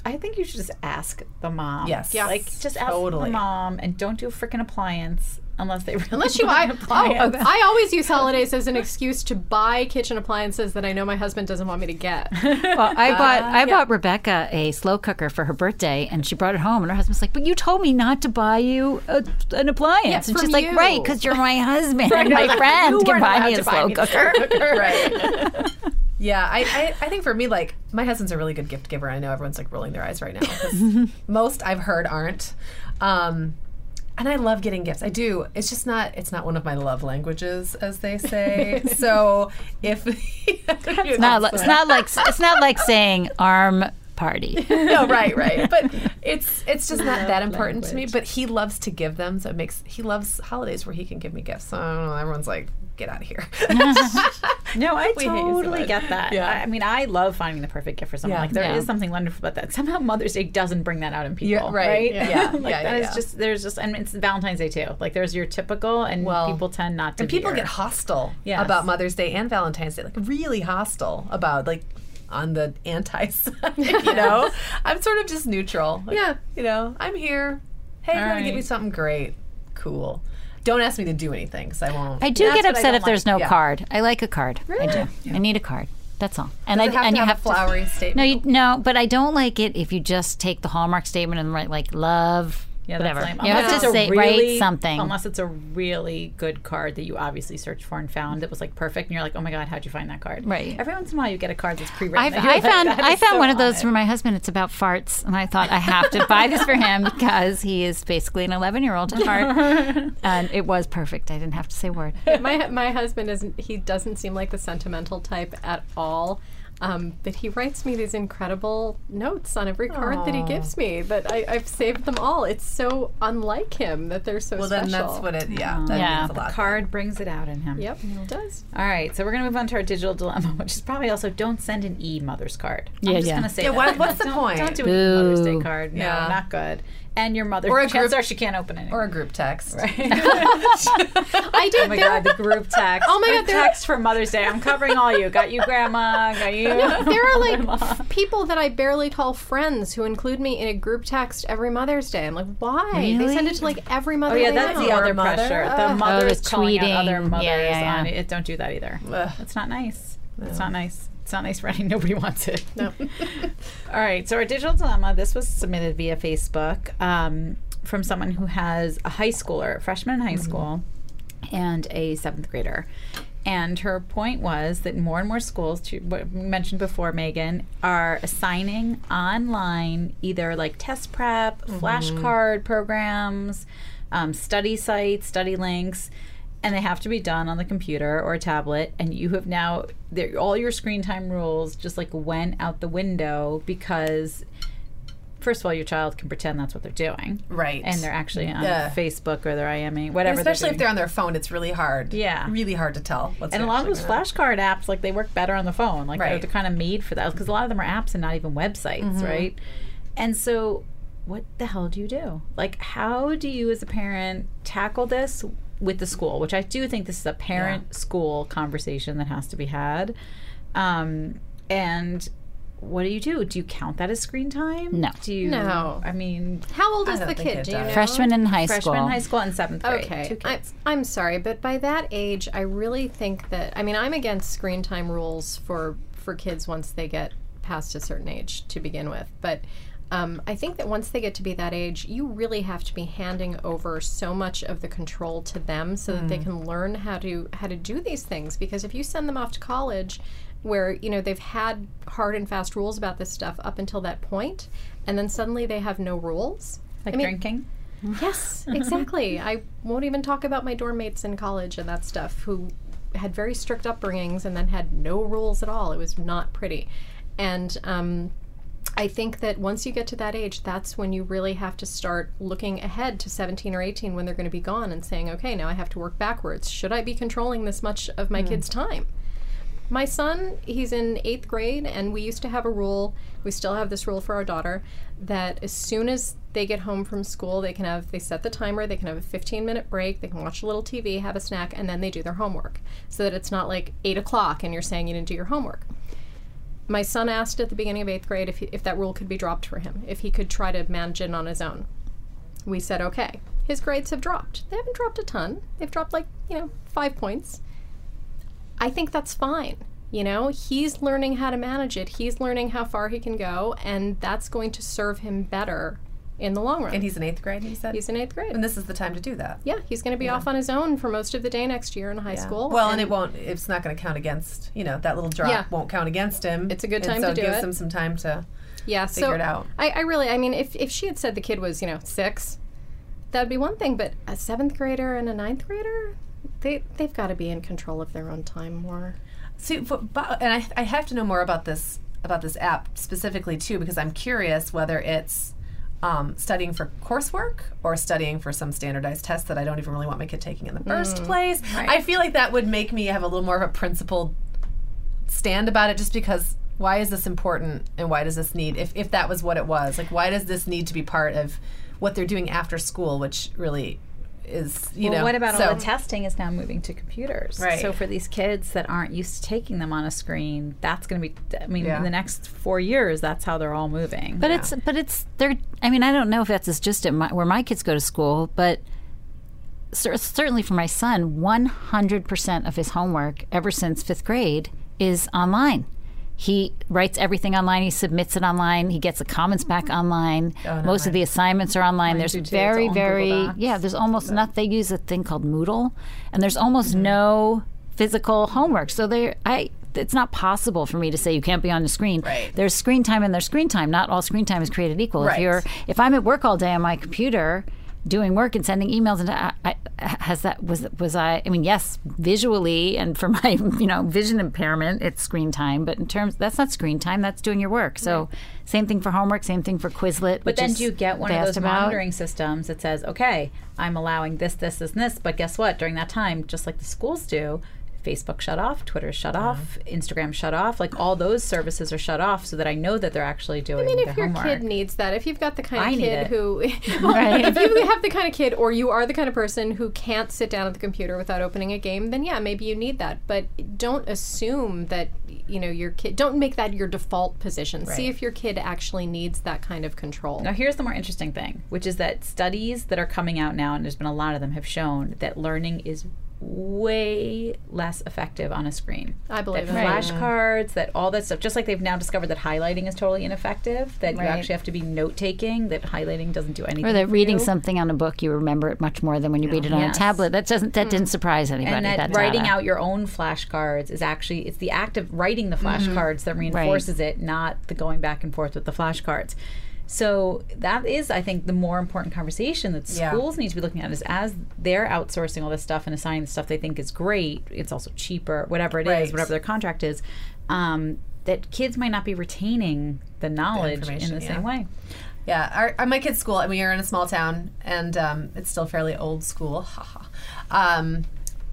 I think you should just ask the mom. Yes. Yes. Like, just ask Totally. the mom, and don't do a freaking appliance unless they really Unless you, want I, an oh, appliance. I always use holidays as an excuse to buy kitchen appliances that I know my husband doesn't want me to get. Well, I bought I bought Rebecca a slow cooker for her birthday, and she brought it home, and her husband's like, "But you told me not to buy you a, an appliance," Yeah, and from she's like, "Right, because you're my husband, and my You friend can weren't buy me a slow me the cooker." right. Yeah, I, I, I think for me, like, my husband's a really good gift giver. I know everyone's like rolling their eyes right now most I've heard aren't. Um, and I love getting gifts. I do. It's just not. It's not one of my love languages, as they say. so if it's Not it's not like it's not like saying arm party. no, right, right. But it's it's just not that important to me. But he loves to give them, so it makes he loves holidays where he can give me gifts. So I don't know. Everyone's like, get out of here. No, I We hate you so totally get that. Yeah. I I mean, I love finding the perfect gift for someone. Yeah. Like there is Yeah. something wonderful about that. Somehow Mother's Day doesn't bring that out in people, Yeah, right. right? Yeah. Yeah. like Yeah, that yeah, is just there's just and it's Valentine's Day too. Like there's your typical, and Well, people tend not to. and people veer. get hostile Yes. about Mother's Day and Valentine's Day, like really hostile about like on the anti side. You know, I'm sort of just neutral. Like, Yeah. you know, I'm here. Hey, if you want to get me something great, cool. Don't ask me to do anything because I won't. I do That's get upset don't if there's no Yeah. card. I like a card. I do. I need a card. That's all. And Does I it have and to you have, have a flowery to. statement. No, you no, but I don't like it if you just take the Hallmark statement and write like love, Yeah, whatever. That's lame. You have Unless to it's a say really, write something. Unless it's a really good card that you obviously searched for and found that was like perfect, and you're like, oh my god, how'd you find that card? Right. Every once in a while, you get a card that's pre-written. I've, I like, found I found so one of those it. for my husband. It's about farts, and I thought I have to buy this for him because he is basically an 11 year old at heart, and it was perfect. I didn't have to say a word. my my husband isn't. He doesn't seem like the sentimental type at all. Um, but he writes me these incredible notes on every card that he gives me. That I, I've saved them all. It's so unlike him that they're so Well, special. then that's what it. Yeah, that Yeah. means a lot. Card brings it out in him. Yep, it does. All right, so we're gonna move on to our digital dilemma, which is probably also don't send an e mother's card. Yeah, I'm Yeah, just yeah. gonna say Yeah, that. what- what's the Don't- point? Don't do a Mother's Day card. No, Yeah. not good. And your mother, Or a chances group- are she can't open it. Or a group text. I did. Oh my god, the group text. Oh my God, text for Mother's Day. I'm covering all you. Got you, Grandma. Got you. there are like people that I barely call friends who include me in a group text every Mother's Day. I'm like, why? They send it to like every mother. Oh yeah, that's know. the other mother. pressure. The Uh, mothers tweeting. calling out other mothers Yeah, yeah, yeah. on it. Don't do that either. Ugh. It's not nice. It's not nice. It's not nice any. Nobody wants it. No. All right. So our digital dilemma. This was submitted via Facebook um, from someone who has a high schooler, a freshman in high school, and a seventh grader. And her point was that more and more schools, to what we mentioned before, Meagan, are assigning online either like test prep, flashcard programs, um, study sites, study links, and they have to be done on the computer or a tablet. And you have now all your screen time rules just like went out the window because. First of all, your child can pretend that's what they're doing, Right. And they're actually on Yeah. Facebook or they're IMing, And whatever. especially if doing. they're on their phone, it's really hard. Yeah. Really hard to tell. What's And a lot of those flashcard apps, like they work better on the phone. Like they're, they're kind of made for that because a lot of them are apps and not even websites, Mm-hmm. right? And so, what the hell do you do? Like, how do you, as a parent, tackle this with the school? Which I do think this is a parent-school conversation that has to be had. Um, and what do you do? Do you count that as screen time? No. Do you? No. I mean, How old I is don't the think kid? it Do you does. know? Freshman in high school freshman school. in high school and seventh grade. Okay. Two I, kids. I'm sorry, but by that age, I really think that I mean I'm against screen time rules for for kids once they get past a certain age to begin with. But um, I think that once they get to be that age, you really have to be handing over so much of the control to them so that they can learn how to how to do these things. Because if you send them off to college, where you know they've had hard and fast rules about this stuff up until that point, and then suddenly they have no rules, Like I mean, drinking. Yes, exactly. I won't even talk about my dorm mates in college and that stuff who had very strict upbringings and then had no rules at all. It was not pretty. And um, I think that once you get to that age, that's when you really have to start looking ahead to 17 or 18 when they're going to be gone and saying, okay, now I have to work backwards. Should I be controlling this much of my mm. kids' time? My son, he's in eighth grade, and we used to have a rule. We still have this rule for our daughter that as soon as they get home from school, they can have they set the timer. They can have a 15 minute break. They can watch a little TV, have a snack, and then they do their homework. So that it's not like eight o'clock and you're saying you didn't do your homework. My son asked at the beginning of eighth grade if he, if that rule could be dropped for him, if he could try to manage it on his own. We said okay. His grades have dropped. They haven't dropped a ton. They've dropped like you know five points. I think that's fine. You know, he's learning how to manage it. He's learning how far he can go, and that's going to serve him better in the long run. And he's in eighth grade, he said? He's in eighth grade. and this is the time to do that. yeah, he's going to be off on his own for most of the day next year in high school. Well, and, it won't. It's not going to count against. You know, that little drop Yeah. won't count against him. It's a good time so to do it. gives it. him some time to. yeah, figure so it out. I, I really, I mean, if if she had said the kid was, you know, six, that'd be one thing. But a seventh grader and a ninth grader, they they've got to be in control of their own time more. See, but, but- and I, I have to know more about this about this app specifically too because I'm curious whether it's um, studying for coursework or studying for some standardized test that I don't even really want my kid taking in the first Mm. place. I feel like that would make me have a little more of a principled stand about it, just because. Why is this important, and why does this need? If if that was what it was, like, why does this need to be part of what they're doing after school, which really is, you well, know. what about so, all the testing is now moving to computers? Right. So for these kids that aren't used to taking them on a screen, that's going to be. I mean, Yeah. in the next four years, that's how they're all moving. But it's but it's they're. I mean, I don't know if that's just at my, where my kids go to school, but certainly for my son, one hundred percent of his homework ever since fifth grade is online. He writes everything online. He submits it online. He gets the comments back online. Oh, no, Most of the assignments are online. There's. Very, very yeah. There's almost not. They use a thing called Moodle, and there's almost no physical homework. So there, I. It's not possible for me to say you can't be on the screen. Right. There's screen time and there's screen time. Not all screen time is created equal. Right. If you're if I'm at work all day on my computer doing work and sending emails and I, I, has that was was I I mean yes visually and for my you know vision impairment it's screen time but in terms that's not screen time that's doing your work so same thing for homework same thing for Quizlet But then do you get one of those about. monitoring systems that says, okay, I'm allowing this, this, this, and this, but guess what? During that time, just like the schools do, Facebook shut off, Twitter shut off, Instagram shut off. Like all those services are shut off, so that I know that they're actually doing I mean, if your homework. kid needs that, if you've got the kind I of kid who, well, if you have the kind of kid, or you are the kind of person who can't sit down at the computer without opening a game, then yeah, maybe you need that. But don't assume that you know your kid. Don't make that your default position. See if your kid actually needs that kind of control. Now, here's the more interesting thing, which is that studies that are coming out now, and there's been a lot of them, have shown that learning is way less effective on a screen. I believe that. Right. flashcards, that all that stuff. Just like they've now discovered that highlighting is totally ineffective. That you actually have to be note taking. That highlighting doesn't do anything. or that for reading you. something on a book you remember it much more than when you read it on Yes. a tablet that doesn't that hmm. didn't surprise anybody and that, that writing data. out your own flashcards is actually it's the act of writing the hmm. flashcards that reinforces it not the going back and forth with the flashcards so that is i think the more important conversation that Yeah. schools need to be looking at is as they're outsourcing all this stuff and assigning the stuff they think is great it's also cheaper whatever it is, Right. whatever their contract is um, that kids might not be retaining the knowledge in the yeah. same way Yeah, our, our, my kid's school. Mean, we are in a small town, and um, it's still fairly old school. Um,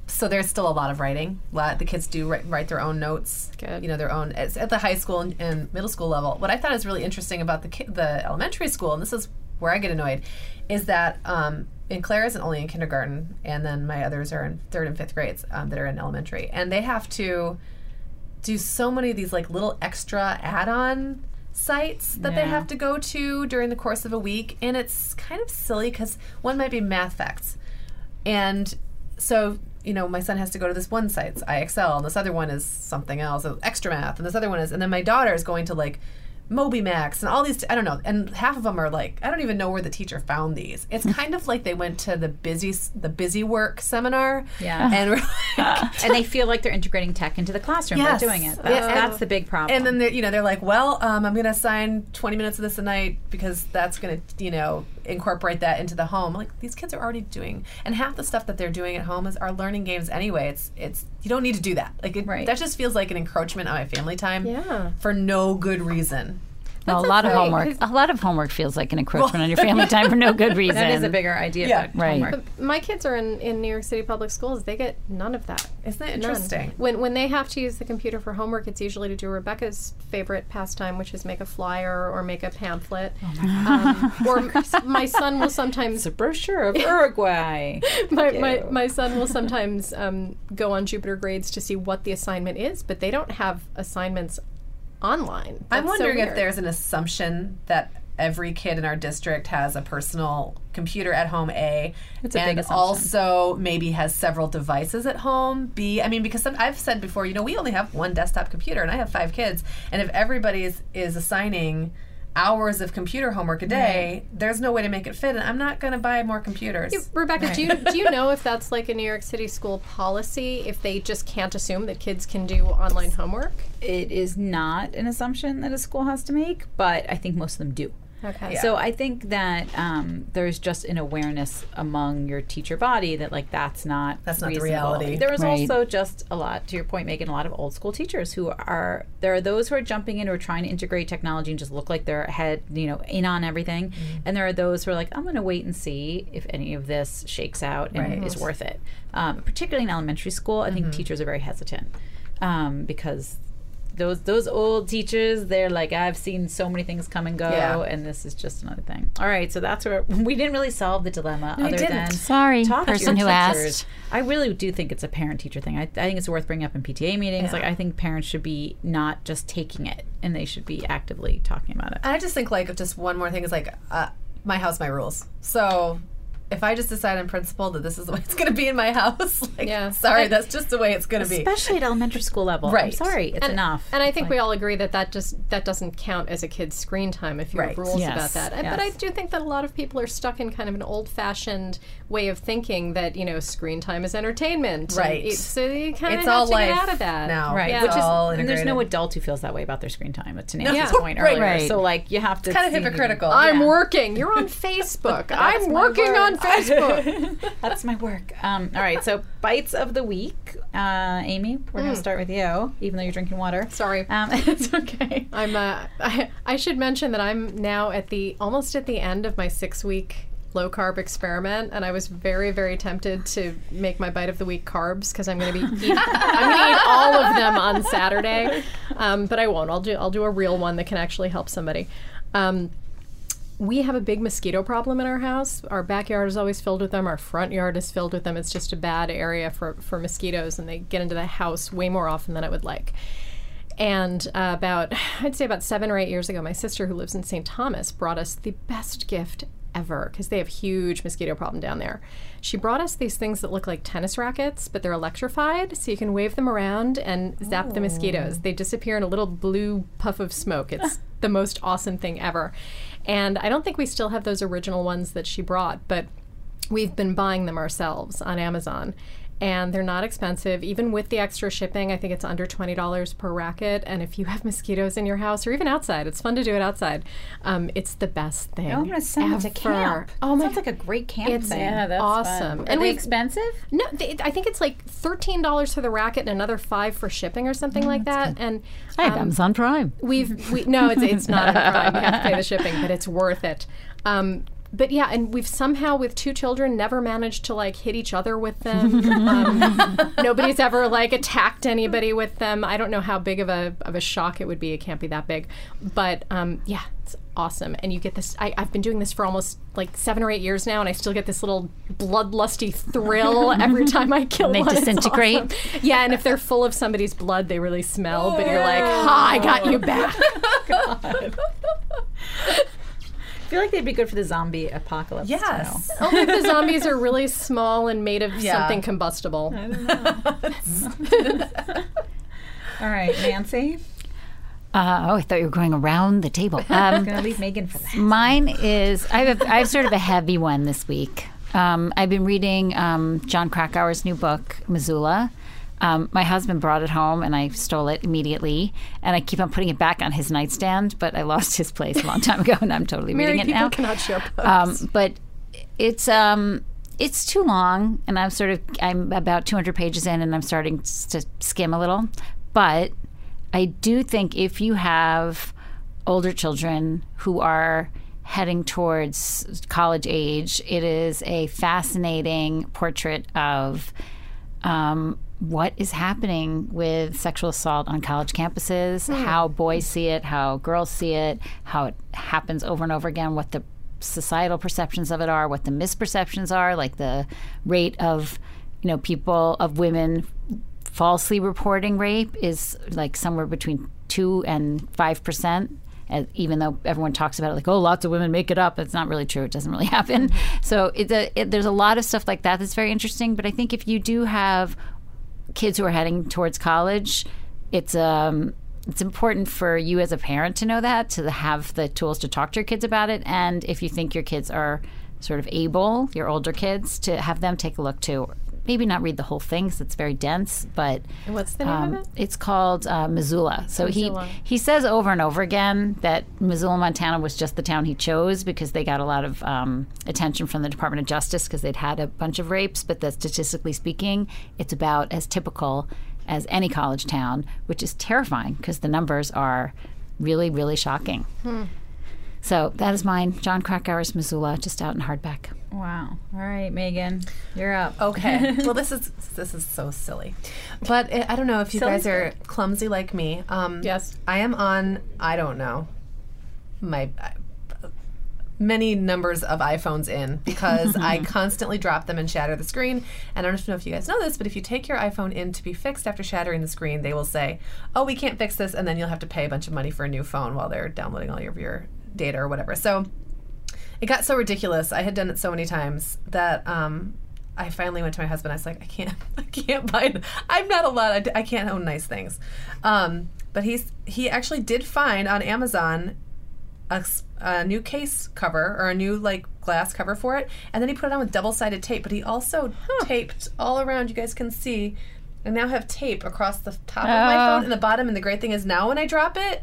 so there's still a lot of writing. Lot, the kids do write, write their own notes. Good. You know, their own. At the high school and, and middle school level. What I thought is really interesting about the ki- the elementary school, and this is where I get annoyed, is that um, in Claire isn't only in kindergarten, and then my others are in third and fifth grades um, that are in elementary, and they have to do so many of these like little extra add-on sites that they have to go to during the course of a week and it's kind of silly because one might be math facts and so you know my son has to go to this one site it's IXL and this other one is something else extra math and this other one is and then my daughter is going to like Moby Max and all these. I don't know, and half of them are like I don't even know where the teacher found these. It's kind of like they went to the busy the busy work seminar. Yeah. and like, and they feel like they're integrating tech into the classroom Yes. by doing it. That's, Yeah. that's the big problem. and then they're, you know they're like, well, um, I'm going to assign 20 minutes of this a night because that's going to you know incorporate that into the home. Like these kids are already doing, and half the stuff that they're doing at home is are learning games anyway. It's it's you don't need to do that. Like it, Right. that just feels like an encroachment on my family time. Yeah. for no good reason. Well, a lot of homework. A lot of homework feels like an encroachment on your family time for no good reason. that is a bigger idea. Yeah. Right. homework. My kids are in, in New York City public schools. They get none of that. Isn't that None. interesting? When when they have to use the computer for homework, it's usually to do Rebecca's favorite pastime, which is make a flyer or make a pamphlet. um, or my son will sometimes It's a brochure of Uruguay. my, my, my son will sometimes um, go on Jupiter Grades to see what the assignment is, but they don't have assignments online. I'm That's so wondering if there's an assumption that every kid in our district has a personal computer at home a It's a and big assumption. also maybe has several devices at home b i mean because some, i've said before you know we only have one desktop computer and i have five kids and if everybody is, is assigning hours of computer homework a day there's no way to make it fit and i'm not going to buy more computers Rebecca, do you do you know if that's like a New York City school policy? If they just can't assume that kids can do online homework? it is not an assumption that a school has to make, but I think most of them do. Okay. So I think that um, there's just an awareness among your teacher body that like that's not That's not the reality. There is Right. also just a lot to your point, making a lot of old school teachers who are there are those who are jumping in who are trying to integrate technology and just look like they're ahead, you know, in on everything, Mm-hmm. and there are those who are like, I'm going to wait and see if any of this shakes out and Right. is worth it. Um, particularly in elementary school, I Mm-hmm. think teachers are very hesitant um, because those those old teachers they're like i've seen so many things come and go Yeah. and this is just another thing all right so that's where we didn't really solve the dilemma we other didn't. than Sorry, talk to person your who teachers. asked. i really do think it's a parent teacher thing I, I think it's worth bringing up in pta meetings Yeah. like i think parents should be not just taking it and they should be actively talking about it I just think like just one more thing is like uh, my house, my rules. So if I just decide in principle that this is the way it's going to be in my house, like, Yeah. sorry, I- that's just the way it's going to be. especially at elementary school level i'm Right. sorry it's and, enough And I think we all agree that that just that doesn't count as a kid's screen time if you Right. have rules Yes. about that. And- But I do think that a lot of people are stuck in kind of an old-fashioned way of thinking that you know screen time is entertainment. Right. it- so you kind of It's have to get out of that now. Right, Yeah. which is all and there's no adult who feels that way about their screen time. To Nancy's No. point Right. earlier, Right. so like you have to It's kind of see- hypocritical. I'm Yeah. working. You're on Facebook. I'm working word. on Facebook. That's my work. Um, all right, so bytes of the week. Uh, Amy, we're Mm. going to start with you, even though you're drinking water. Sorry. Um, it's okay. I'm. Uh, I, I should mention that I'm now at the almost at the end of my six week low carb experiment, and I was very very tempted to make my byte of the week carbs because I'm going to be eat, I'm going to eat all of them on Saturday, um, but I won't. I'll do I'll do a real one that can actually help somebody. Um, we have a big mosquito problem in our house. Our backyard is always filled with them. Our front yard is filled with them. It's just a bad area for, for mosquitoes, and they get into the house way more often than I would like. And uh, about, I'd say about seven or eight years ago, my sister, who lives in St. Thomas, brought us the best gift ever because they have huge mosquito problem down there. She brought us these things that look like tennis rackets, but they're electrified, so you can wave them around and zap the mosquitoes. They disappear in a little blue puff of smoke. It's the most awesome thing ever. And I don't think we still have those original ones that she brought, but we've been buying them ourselves on Amazon. And they're not expensive, even with the extra shipping. I think it's under twenty dollars per racket. And if you have mosquitoes in your house or even outside, it's fun to do it outside. Um, it's the best thing. Oh, I'm going to send it to ever. camp. Oh my Sounds like a great camp It's thing. Yeah, that's awesome. Are And they we- expensive? No, they, I think it's like thirteen dollars for the racket and another five for shipping or something like that. And I have um, Amazon Prime. We've we no, it's it's not on Prime. You have to pay the shipping, but it's worth it. Um, but yeah, and we've somehow with two children never managed to like hit each other with them. Um, nobody's ever like attacked anybody with them. I don't know how big of a of a shock it would be. It can't be that big, but um, yeah, it's awesome. And you get this. I, I've been doing this for almost like seven or eight years now, and I still get this little bloodlusty thrill every time I kill They one. It's disintegrate? awesome. Yeah, and if they're full of somebody's blood, they really smell. But you're like, ha, I got you back. I feel like they'd be good for the zombie apocalypse. too. yes. Only if the zombies are really small and made of Yeah. something combustible. All right, Nancy. Uh, oh, I thought you were going around the table. Um, I'm going to leave Meagan for that. Mine is I have, a, I have sort of a heavy one this week. Um, I've been reading um, Jon Krakauer's new book, Missoula. Um, my husband brought it home and I stole it immediately. And I keep on putting it back on his nightstand, but I lost his place a long time ago and I'm totally Married reading it now. cannot share. Um, but it's um, it's too long, and I'm sort of I'm about 200 pages in, and I'm starting to skim a little. But I do think if you have older children who are heading towards college age, it is a fascinating portrait of um, what is happening with sexual assault on college campuses, hmm. how boys see it, how girls see it, how it happens over and over again, what the societal perceptions of it are, what the misperceptions are, like the rate of, you know, people of women falsely reporting rape is like somewhere between two and five percent. As, even though everyone talks about it like, oh, lots of women make it up, it's not really true. It doesn't really happen. Mm-hmm. So it's a, it, there's a lot of stuff like that that's very interesting. But I think if you do have kids who are heading towards college, it's um it's important for you as a parent to know that to have the tools to talk to your kids about it, and if you think your kids are sort of able, your older kids, to have them take a look too. Maybe not read the whole thing because it's very dense, but And what's the name um, of it? it's called uh, Missoula. So Missoula. he he says over and over again that Missoula, Montana, was just the town he chose because they got a lot of um, attention from the Department of Justice because they'd had a bunch of rapes. But that statistically speaking, it's about as typical as any college town, which is terrifying because the numbers are really, really shocking. So that is mine, Jon Krakauer's Missoula, just out in hardback. Wow. All right, Meagan, you're up. Okay. well, this is this is so silly, but I I don't know if you Silly's guys are clumsy like me. Um, Yes. I am on. I don't know my uh, many numbers of iPhones in because I constantly drop them and shatter the screen. And I don't know if you guys know this, but if you take your iPhone in to be fixed after shattering the screen, they will say, "Oh, we can't fix this," and then you'll have to pay a bunch of money for a new phone while they're downloading all of your data or whatever. So it got so ridiculous. I had done it so many times that um, I finally went to my husband. I was like, I can't, I can't buy. It. I'm not allowed. I can't own nice things. Um, but he's he actually did find on Amazon a, a, new case cover or a new like glass cover for it, and then he put it on with double sided tape. But he also taped all around. You guys can see. I now have tape across the top of my Oh. phone and the bottom. And the great thing is now when I drop it.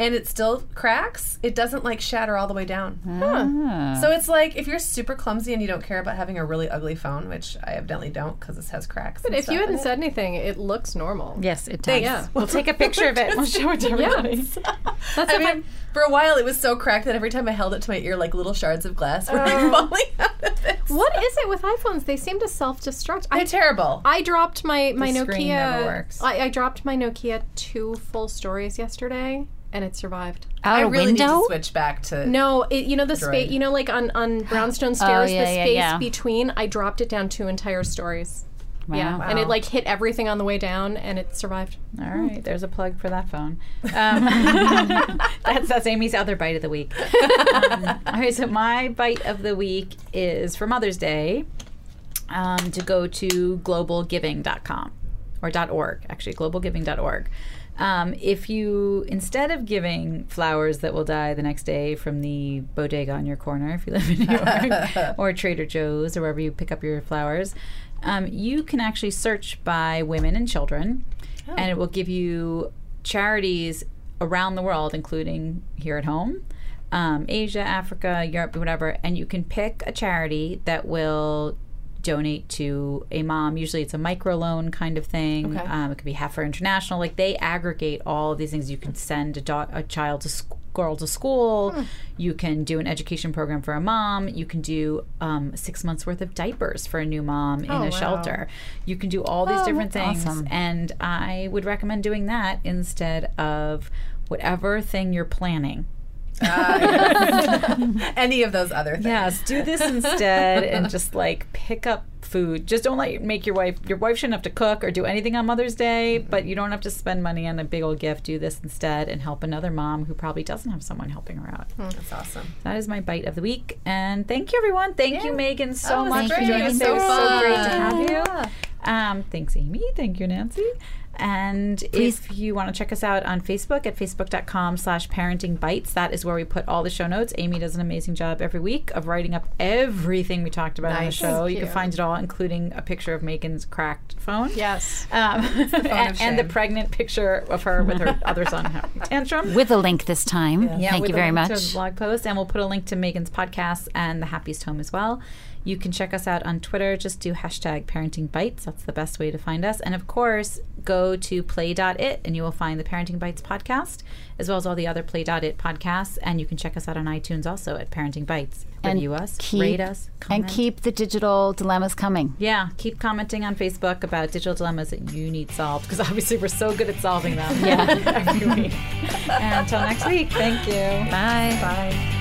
And it still cracks. It doesn't like shatter all the way down. Huh? Ah. So it's like if you're super clumsy and you don't care about having a really ugly phone, which I evidently don't because this has cracks. But and if you stuff in hadn't it. said anything, it looks normal. Yes, it does. Yeah. We'll take a picture of it. We'll show it to everybody. That's I if I- mean, for a while it was so cracked that every time I held it to my ear, like little shards of glass were like, oh. falling out of it. What is it with iPhones? They seem to self-destruct. They're I terrible. I dropped my my The Nokia. screen never works. I, I dropped my Nokia two full stories yesterday, and it survived. Out I really window? need to switch back to. No, it, you know the space. You know, like on on brownstone stairs, Oh, yeah, the yeah, space yeah. between. I dropped it down two entire stories. Yeah, Wow. and it like hit everything on the way down, and it survived. All right, there's a plug for that phone. Um, that's that's Amy's other byte of the week. Um, all right, so my byte of the week is for Mother's Day um, to go to globalgiving.com or .org, actually globalgiving.org. Um, if you instead of giving flowers that will die the next day from the bodega on your corner, if you live in New York, or Trader Joe's or wherever you pick up your flowers, um, you can actually search by women and children, and it will give you charities around the world, including here at home, um, Asia, Africa, Europe, whatever, and you can pick a charity that will donate to a mom. Usually it's a microloan kind of thing. Okay. Um, it could be Heifer International. Like they aggregate all of these things. You can send a, da- a child to sc- girl to school. You can do an education program for a mom. You can do um, six months worth of diapers for a new mom in a wow. shelter. You can do all these different things. awesome. And I would recommend doing that instead of whatever thing you're planning. Any of those other things. Yes, do this instead and just like pick up food. Just don't let make your wife your wife shouldn't have to cook or do anything on Mother's Day, but you don't have to spend money on a big old gift. Do this instead and help another mom who probably doesn't have someone helping her out. That's awesome. That is my byte of the week. And thank you everyone. Thank you Meagan so Oh, much for joining us. It was so so great to have you. Um, thanks Amy. Thank you Nancy. And if you want to check us out on Facebook at facebook.com slash parenting bytes, that is where we put all the show notes. Amy does an amazing job every week of writing up everything we talked about on the show. Thank You can find it all, including a picture of Meagan's cracked phone. Yes. Um, and, and the pregnant picture of her with her other son having tantrum. With a link this time. Yeah, Thank with you a very link to much. the blog post, and we'll put a link to Meagan's podcast and the Happiest Home as well. You can check us out on Twitter. Just do hashtag Parenting Bytes. That's the best way to find us. And of course, go to play.it and you will find the Parenting Bytes podcast, as well as all the other play.it podcasts. And you can check us out on iTunes also at Parenting Bytes. Review us, keep, rate us, and keep the digital dilemmas coming. Yeah, keep commenting on Facebook about digital dilemmas that you need solved because obviously we're so good at solving them. Yeah. every week. And until next week, thank you. Bye. Bye.